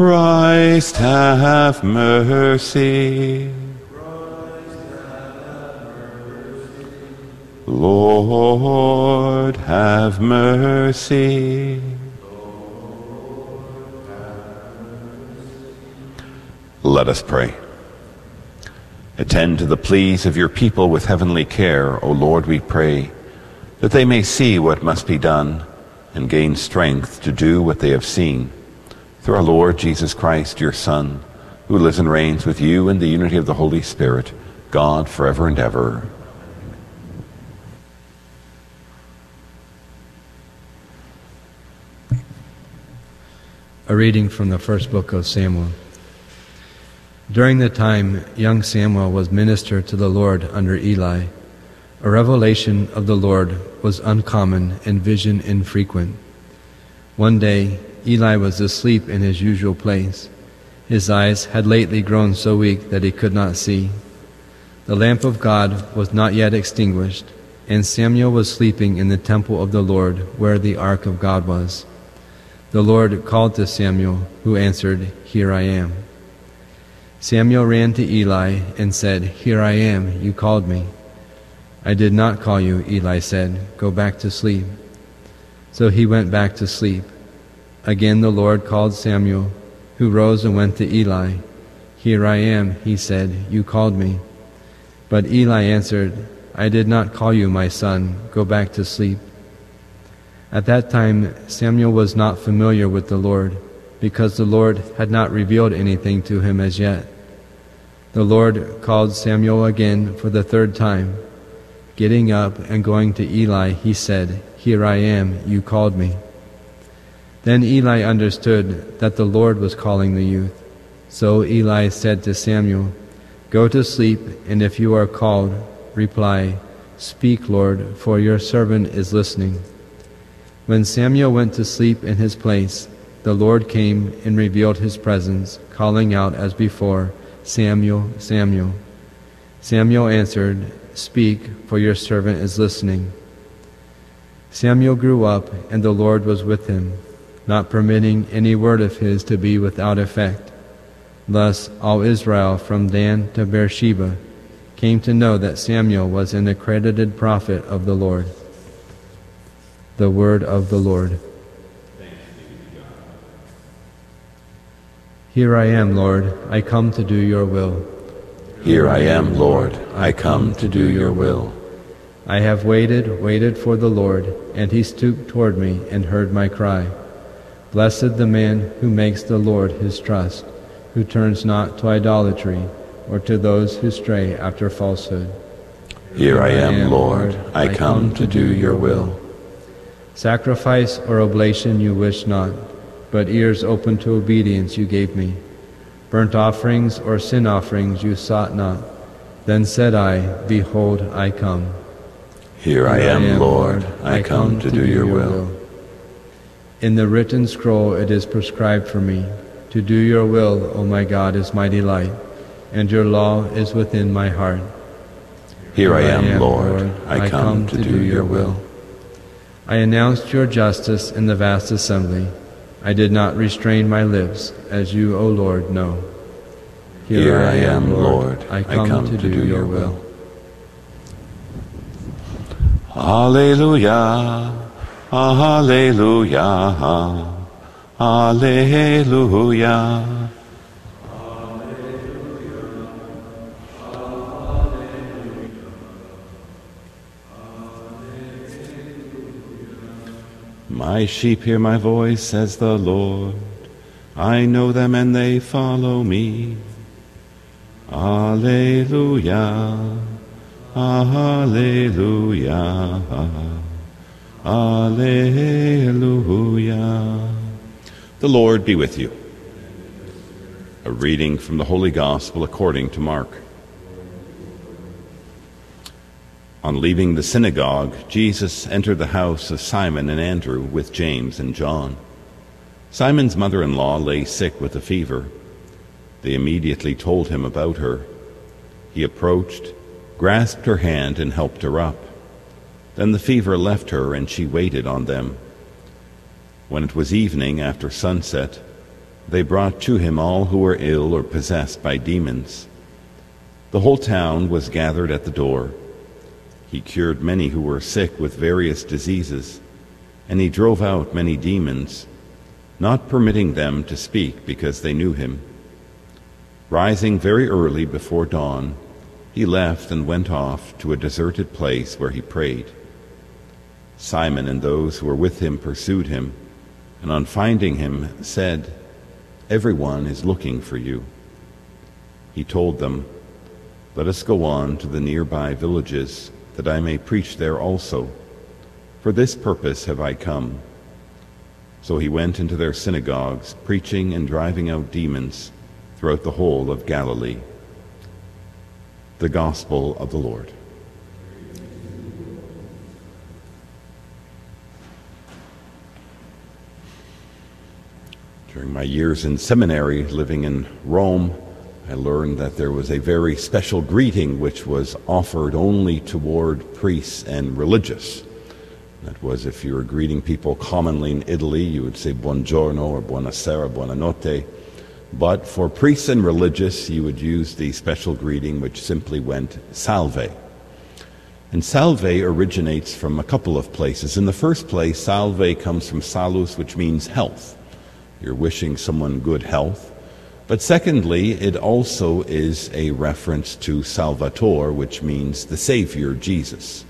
Christ, have mercy. Lord, have mercy. Let us pray. Attend to the pleas of your people with heavenly care, O Lord, we pray, that they may see what must be done and gain strength to do what they have seen. Through our Lord Jesus Christ, your Son, who lives and reigns with you in the unity of the Holy Spirit, God forever and ever. A reading from the first book of Samuel. During the time young Samuel was minister to the Lord under Eli, a revelation of the Lord was uncommon and vision infrequent. One day, Eli was asleep in his usual place. His eyes had lately grown so weak that he could not see. The lamp of God was not yet extinguished, and Samuel was sleeping in the temple of the Lord where the ark of God was. The Lord called to Samuel, who answered, Here I am. Samuel ran to Eli and said, Here I am, you called me. I did not call you, Eli said. Go back to sleep. So he went back to sleep. Again the Lord called Samuel, who rose and went to Eli. Here I am, he said, you called me. But Eli answered, I did not call you, my son. Go back to sleep. At that time Samuel was not familiar with the Lord, because the Lord had not revealed anything to him as yet. The Lord called Samuel again for the third time. Getting up and going to Eli, he said, Here I am, you called me. Then Eli understood that the Lord was calling the youth. So Eli said to Samuel, Go to sleep, and if you are called, reply, Speak, Lord, for your servant is listening. When Samuel went to sleep in his place, the Lord came and revealed his presence, calling out as before, Samuel, Samuel. Samuel answered, Speak, for your servant is listening. Samuel grew up, and the Lord was with him, not permitting any word of his to be without effect. Thus all Israel from Dan to Beersheba came to know that Samuel was an accredited prophet of the Lord. The word of the Lord. Here I am, Lord. I come to do your will. Here I am, Lord, I come to do your will. I have waited, waited for the Lord, and he stooped toward me and heard my cry. Blessed the man who makes the Lord his trust, who turns not to idolatry or to those who stray after falsehood. Here I am, Lord, I come to do your will. Sacrifice or oblation you wish not, but ears open to obedience you gave me. Burnt offerings or sin offerings you sought not. Then said I, Behold, I come. Here I am, Lord, I come to do your will. In the written scroll it is prescribed for me. To do your will, O my God, is my delight, and your law is within my heart. Here I am, Lord, I come to do your will. I announced your justice in the vast assembly. I did not restrain my lips, as you, O Lord, know. Here I am, Lord, I come to do your will. Alleluia, Alleluia, Alleluia. My sheep hear my voice, says the Lord. I know them and they follow me. Alleluia, Alleluia, Alleluia. The Lord be with you. A reading from the Holy Gospel according to Mark. On leaving the synagogue, Jesus entered the house of Simon and Andrew with James and John. Simon's mother in law lay sick with a fever. They immediately told him about her. He approached, grasped her hand, and helped her up. Then the fever left her, and she waited on them. When it was evening after sunset, they brought to him all who were ill or possessed by demons. The whole town was gathered at the door. He cured many who were sick with various diseases, and he drove out many demons, not permitting them to speak because they knew him. Rising very early before dawn, he left and went off to a deserted place where he prayed. Simon and those who were with him pursued him, and on finding him said, Everyone is looking for you. He told them, Let us go on to the nearby villages, that I may preach there also. For this purpose have I come. So he went into their synagogues, preaching and driving out demons throughout the whole of Galilee. The Gospel of the Lord. During my years in seminary living in Rome, I learned that there was a very special greeting which was offered only toward priests and religious. That was if you were greeting people commonly in Italy, you would say buongiorno or buonasera, buonanotte. But for priests and religious, you would use the special greeting which simply went salve. And salve originates from a couple of places. In the first place, salve comes from salus, which means health. You're wishing someone good health. But secondly, it also is a reference to Salvator, which means the Savior, Jesus.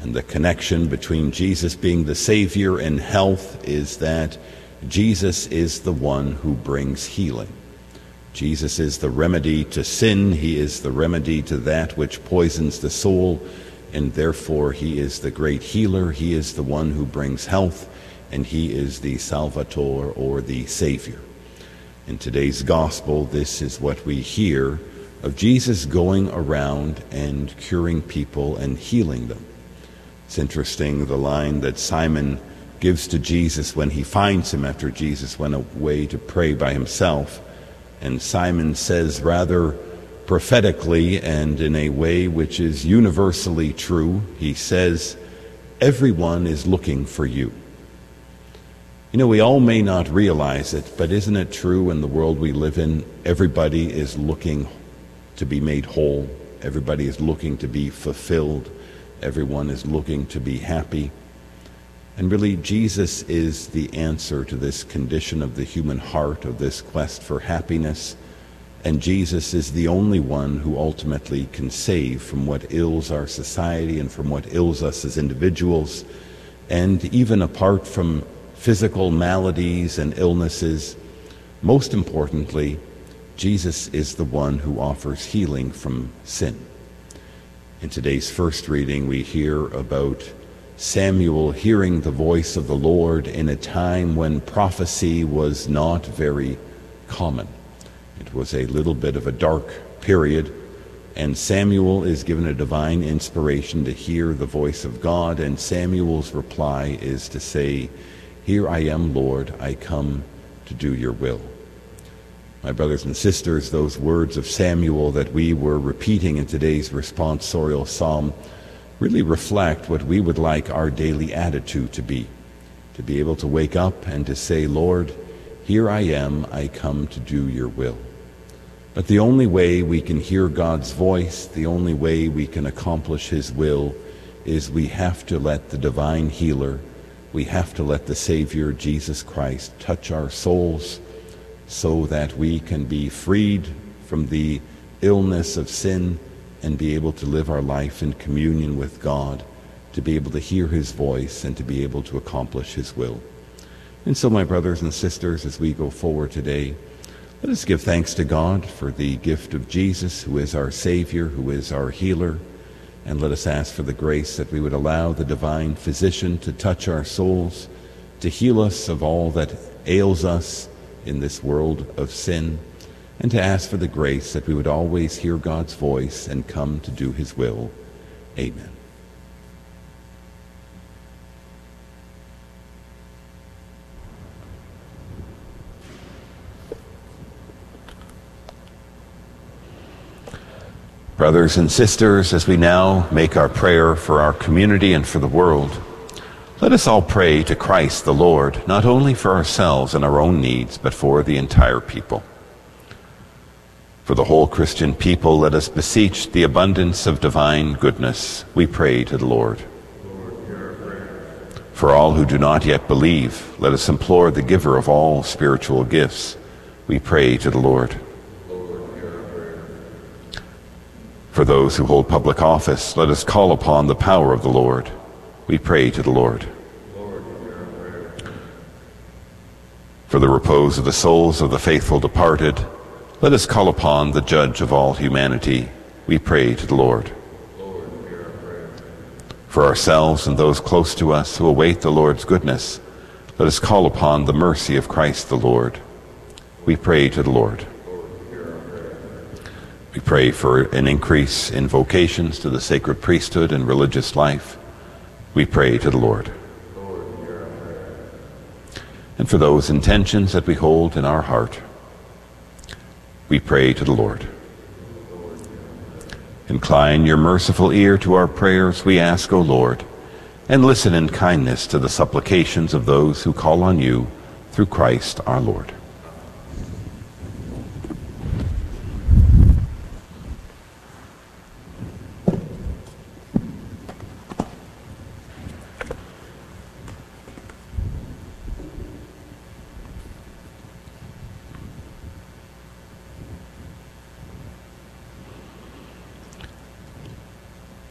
And the connection between Jesus being the Savior and health is that Jesus is the one who brings healing. Jesus is the remedy to sin, He is the remedy to that which poisons the soul, and therefore He is the great healer. He is the one who brings health, and He is the Salvator or the Savior. In today's gospel, this is what we hear of Jesus going around and curing people and healing them. It's interesting the line that Simon gives to Jesus when he finds him after Jesus went away to pray by himself. And Simon says rather prophetically and in a way which is universally true, he says, Everyone is looking for you. You know, we all may not realize it, but isn't it true in the world we live in? Everybody is looking to be made whole, everybody is looking to be fulfilled, everyone is looking to be happy. And really, Jesus is the answer to this condition of the human heart, of this quest for happiness. And Jesus is the only one who ultimately can save from what ills our society and from what ills us as individuals. And even apart from physical maladies and illnesses, most importantly, Jesus is the one who offers healing from sin. In today's first reading, we hear about Samuel hearing the voice of the Lord in a time when prophecy was not very common. It was a little bit of a dark period, and Samuel is given a divine inspiration to hear the voice of God, and Samuel's reply is to say, Here I am, Lord, I come to do your will. My brothers and sisters, those words of Samuel that we were repeating in today's responsorial psalm really reflect what we would like our daily attitude to be. To be able to wake up and to say, Lord, here I am, I come to do your will. But the only way we can hear God's voice, the only way we can accomplish his will, is we have to let the divine healer, we have to let the Savior, Jesus Christ, touch our souls so that we can be freed from the illness of sin and be able to live our life in communion with God, to be able to hear His voice and to be able to accomplish His will. And so, my brothers and sisters, as we go forward today, let us give thanks to God for the gift of Jesus, who is our Savior, who is our healer, and let us ask for the grace that we would allow the divine physician to touch our souls, to heal us of all that ails us in this world of sin and to ask for the grace that we would always hear God's voice and come to do his will. Amen. Brothers and sisters, as we now make our prayer for our community and for the world, let us all pray to Christ the Lord, not only for ourselves and our own needs, but for the entire people. For the whole Christian people, let us beseech the abundance of divine goodness. We pray to the Lord. For all who do not yet believe, let us implore the giver of all spiritual gifts. We pray to the Lord. For those who hold public office, let us call upon the power of the Lord. We pray to the Lord. For the repose of the souls of the faithful departed, let us call upon the judge of all humanity. We pray to the Lord. For ourselves and those close to us who await the Lord's goodness, let us call upon the mercy of Christ the Lord. We pray to the Lord. We pray for an increase in vocations to the sacred priesthood and religious life. We pray to the Lord. And for those intentions that we hold in our heart, we pray to the Lord. Incline your merciful ear to our prayers, we ask, O Lord, and listen in kindness to the supplications of those who call on you through Christ our Lord.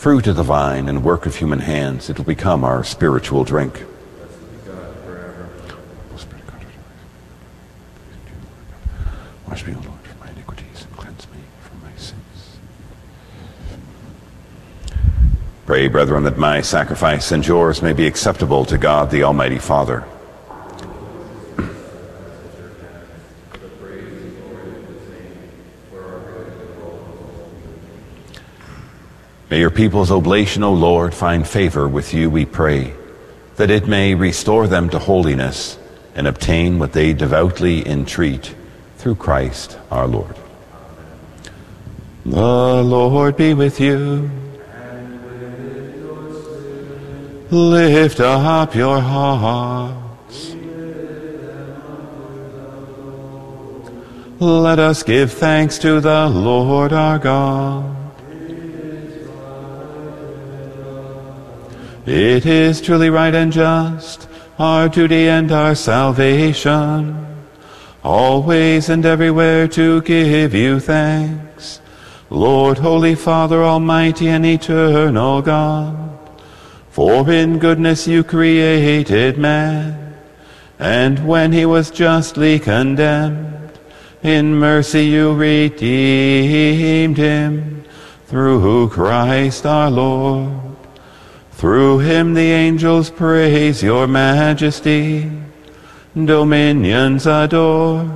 fruit of the vine and work of human hands, it will become our spiritual drink. Wash me, O Lord, from my iniquities and cleanse me from my sins. Pray, brethren, that my sacrifice and yours may be acceptable to God the Almighty Father. May your people's oblation, O Lord, find favor with you, we pray, that it may restore them to holiness and obtain what they devoutly entreat through Christ our Lord. The Lord be with you. Lift up your hearts. Let us give thanks to the Lord our God. It is truly right and just, our duty and our salvation, always and everywhere to give you thanks, Lord, Holy Father, Almighty and Eternal God. For in goodness you created man, and when he was justly condemned, in mercy you redeemed him through Christ our Lord. Through him the angels praise your majesty, dominions adore,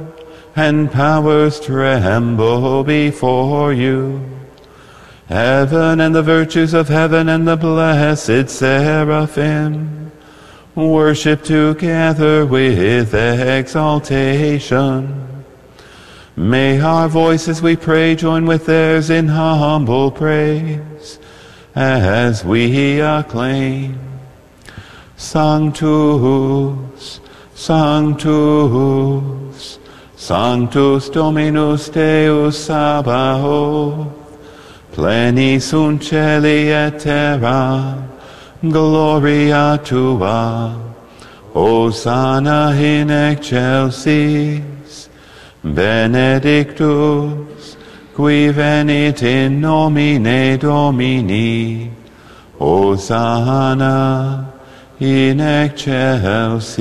and powers tremble before you. Heaven and the virtues of heaven and the blessed seraphim worship together with exaltation. May our voices, we pray, join with theirs in humble praise as we acclaim. Sanctus, Sanctus, Sanctus Dominus Deus Sabaoth, pleni sunt celi et terra, gloria tua, Hosanna in excelsis, benedictus, qui venit in nomine Domini, Hosanna in excelsis.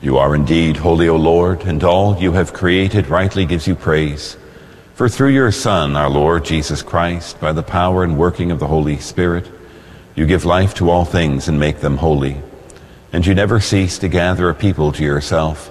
You are indeed holy, O Lord, and all you have created rightly gives you praise. For through your Son, our Lord Jesus Christ, by the power and working of the Holy Spirit, you give life to all things and make them holy. And you never cease to gather a people to yourself,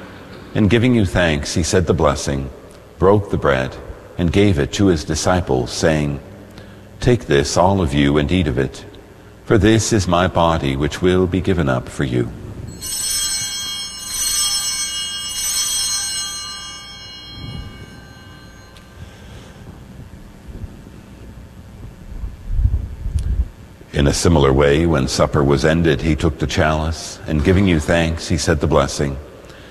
and giving you thanks, he said the blessing, broke the bread, and gave it to his disciples, saying, Take this, all of you, and eat of it. For this is my body, which will be given up for you. In a similar way, when supper was ended, he took the chalice, and giving you thanks, he said the blessing,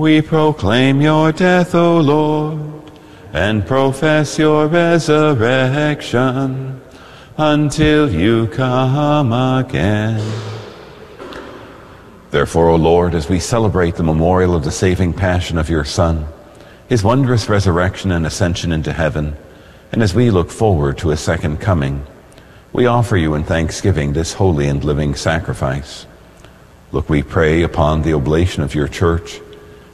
We proclaim your death, O Lord, and profess your resurrection until you come again. Therefore, O Lord, as we celebrate the memorial of the saving passion of your Son, his wondrous resurrection and ascension into heaven, and as we look forward to his second coming, we offer you in thanksgiving this holy and living sacrifice. Look, we pray upon the oblation of your church,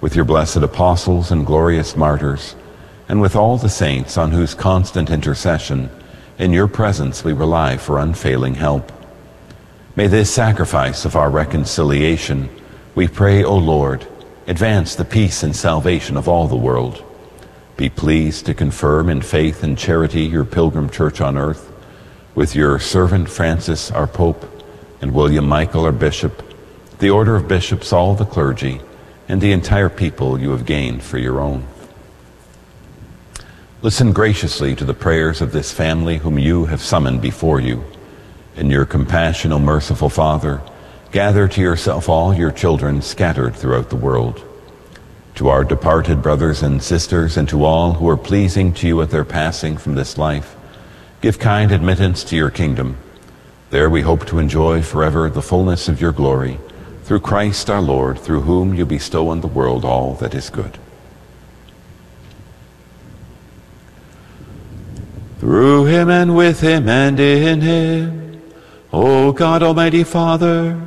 with your blessed apostles and glorious martyrs, and with all the saints on whose constant intercession in your presence we rely for unfailing help. May this sacrifice of our reconciliation, we pray, O Lord, advance the peace and salvation of all the world. be pleased to confirm in faith and charity your pilgrim church on earth with your servant Francis, our Pope, and William Michael, our Bishop, the order of bishops, all the clergy, and the entire people you have gained for your own. Listen graciously to the prayers of this family whom you have summoned before you. In your compassion, O merciful Father, gather to yourself all your children scattered throughout the world. To our departed brothers and sisters, and to all who are pleasing to you at their passing from this life, give kind admittance to your kingdom. There we hope to enjoy forever the fullness of your glory, through Christ our Lord, through whom you bestow on the world all that is good. Through him and with him and in him, O God Almighty Father,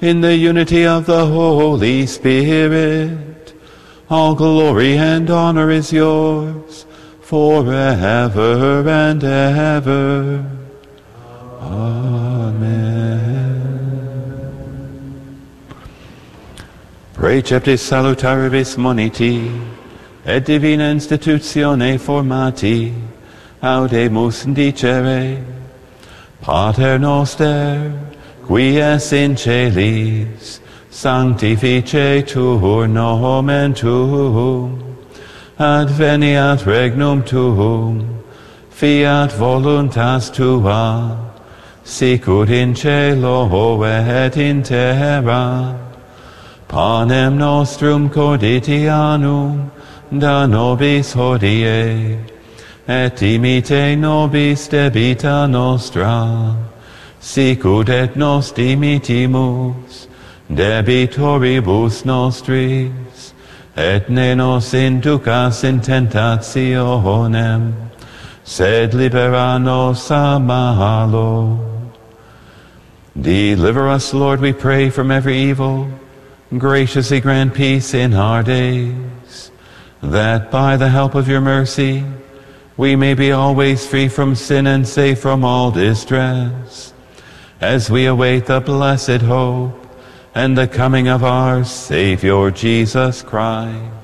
in the unity of the Holy Spirit, all glory and honor is yours forever and ever. Amen. Preceptis salutaribus moniti, et divina institutione formati, audemus dicere, Pater noster, qui es in celis, sanctificetur nomen tuum, adveniat regnum tuum, fiat voluntas tua, sicut in cielo et in terra. Panem nostrum quotidianum da nobis hodie, et imite nobis debita nostra, sicut et nos dimitimus debitoribus nostris, et ne nos inducas in tentationem, sed libera nos a malo. Deliver us, Lord, we pray, from every evil. Graciously grant peace in our days, that by the help of your mercy we may be always free from sin and safe from all distress, as we await the blessed hope and the coming of our Savior Jesus Christ.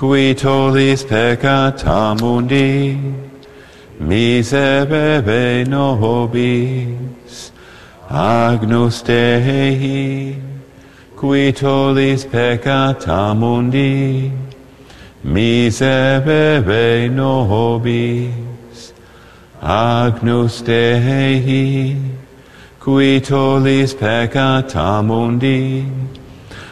qui tollis peccata mundi, miserere nobis, agnus Dei, qui tollis peccata mundi, miserere nobis, agnus Dei, qui tollis peccata mundi,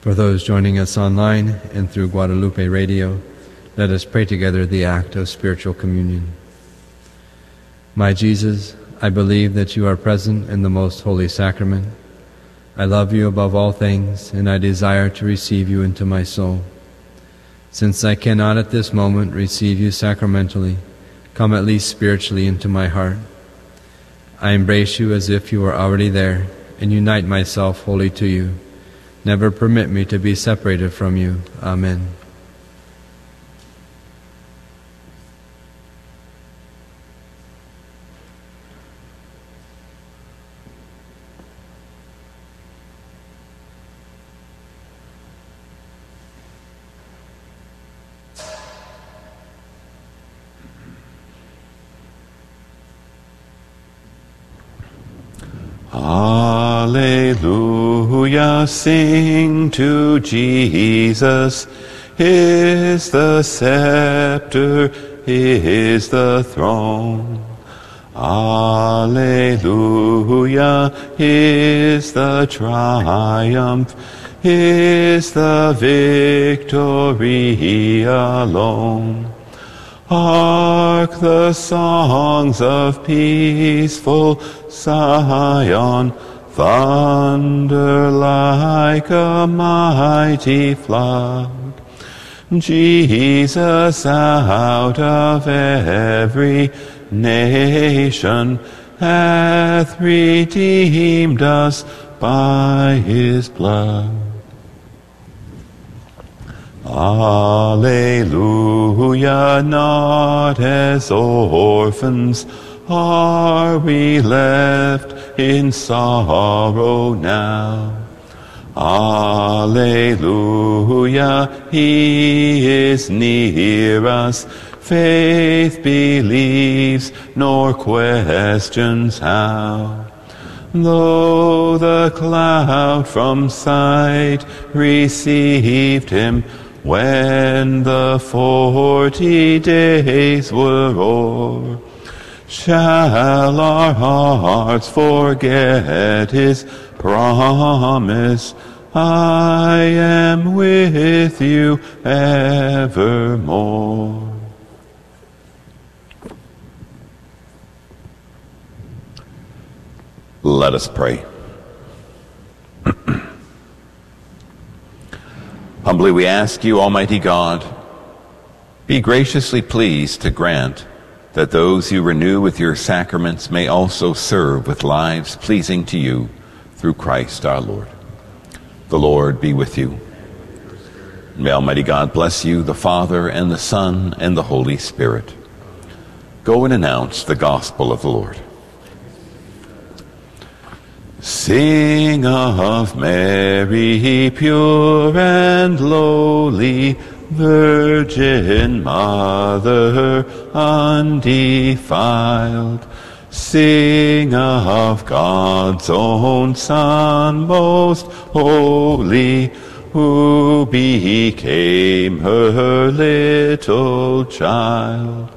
For those joining us online and through Guadalupe Radio, let us pray together the act of spiritual communion. My Jesus, I believe that you are present in the most holy sacrament. I love you above all things, and I desire to receive you into my soul. Since I cannot at this moment receive you sacramentally, come at least spiritually into my heart. I embrace you as if you were already there, and unite myself wholly to you. Never permit me to be separated from you. Amen. Alleluia, sing to Jesus. His the scepter, his the throne. Alleluia, his the triumph, his the victory alone. Hark the songs of peaceful Zion, thunder like a mighty flood. Jesus out of every nation hath redeemed us by his blood. Alleluia, not as orphans are we left in sorrow now. Alleluia, he is near us. Faith believes, nor questions how. Though the cloud from sight received him, when the forty days were o'er, shall our hearts forget his promise? I am with you evermore. Let us pray. Humbly we ask you, Almighty God, be graciously pleased to grant that those you renew with your sacraments may also serve with lives pleasing to you through Christ our Lord. The Lord be with you. May Almighty God bless you, the Father, and the Son, and the Holy Spirit. Go and announce the gospel of the Lord. Sing of Mary, pure and lowly, Virgin Mother, undefiled. Sing of God's own Son, most holy, who became her little child.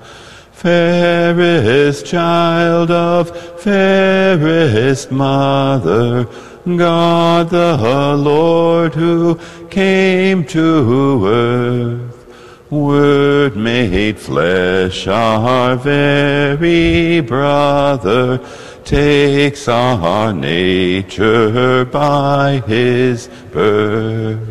Fairest child of fairest mother, God the Lord who came to earth, Word made flesh, our very brother, takes our nature by his birth.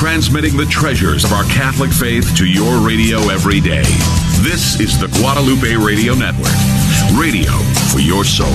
Transmitting the treasures of our Catholic faith to your radio every day. This is the Guadalupe Radio Network. Radio for your soul.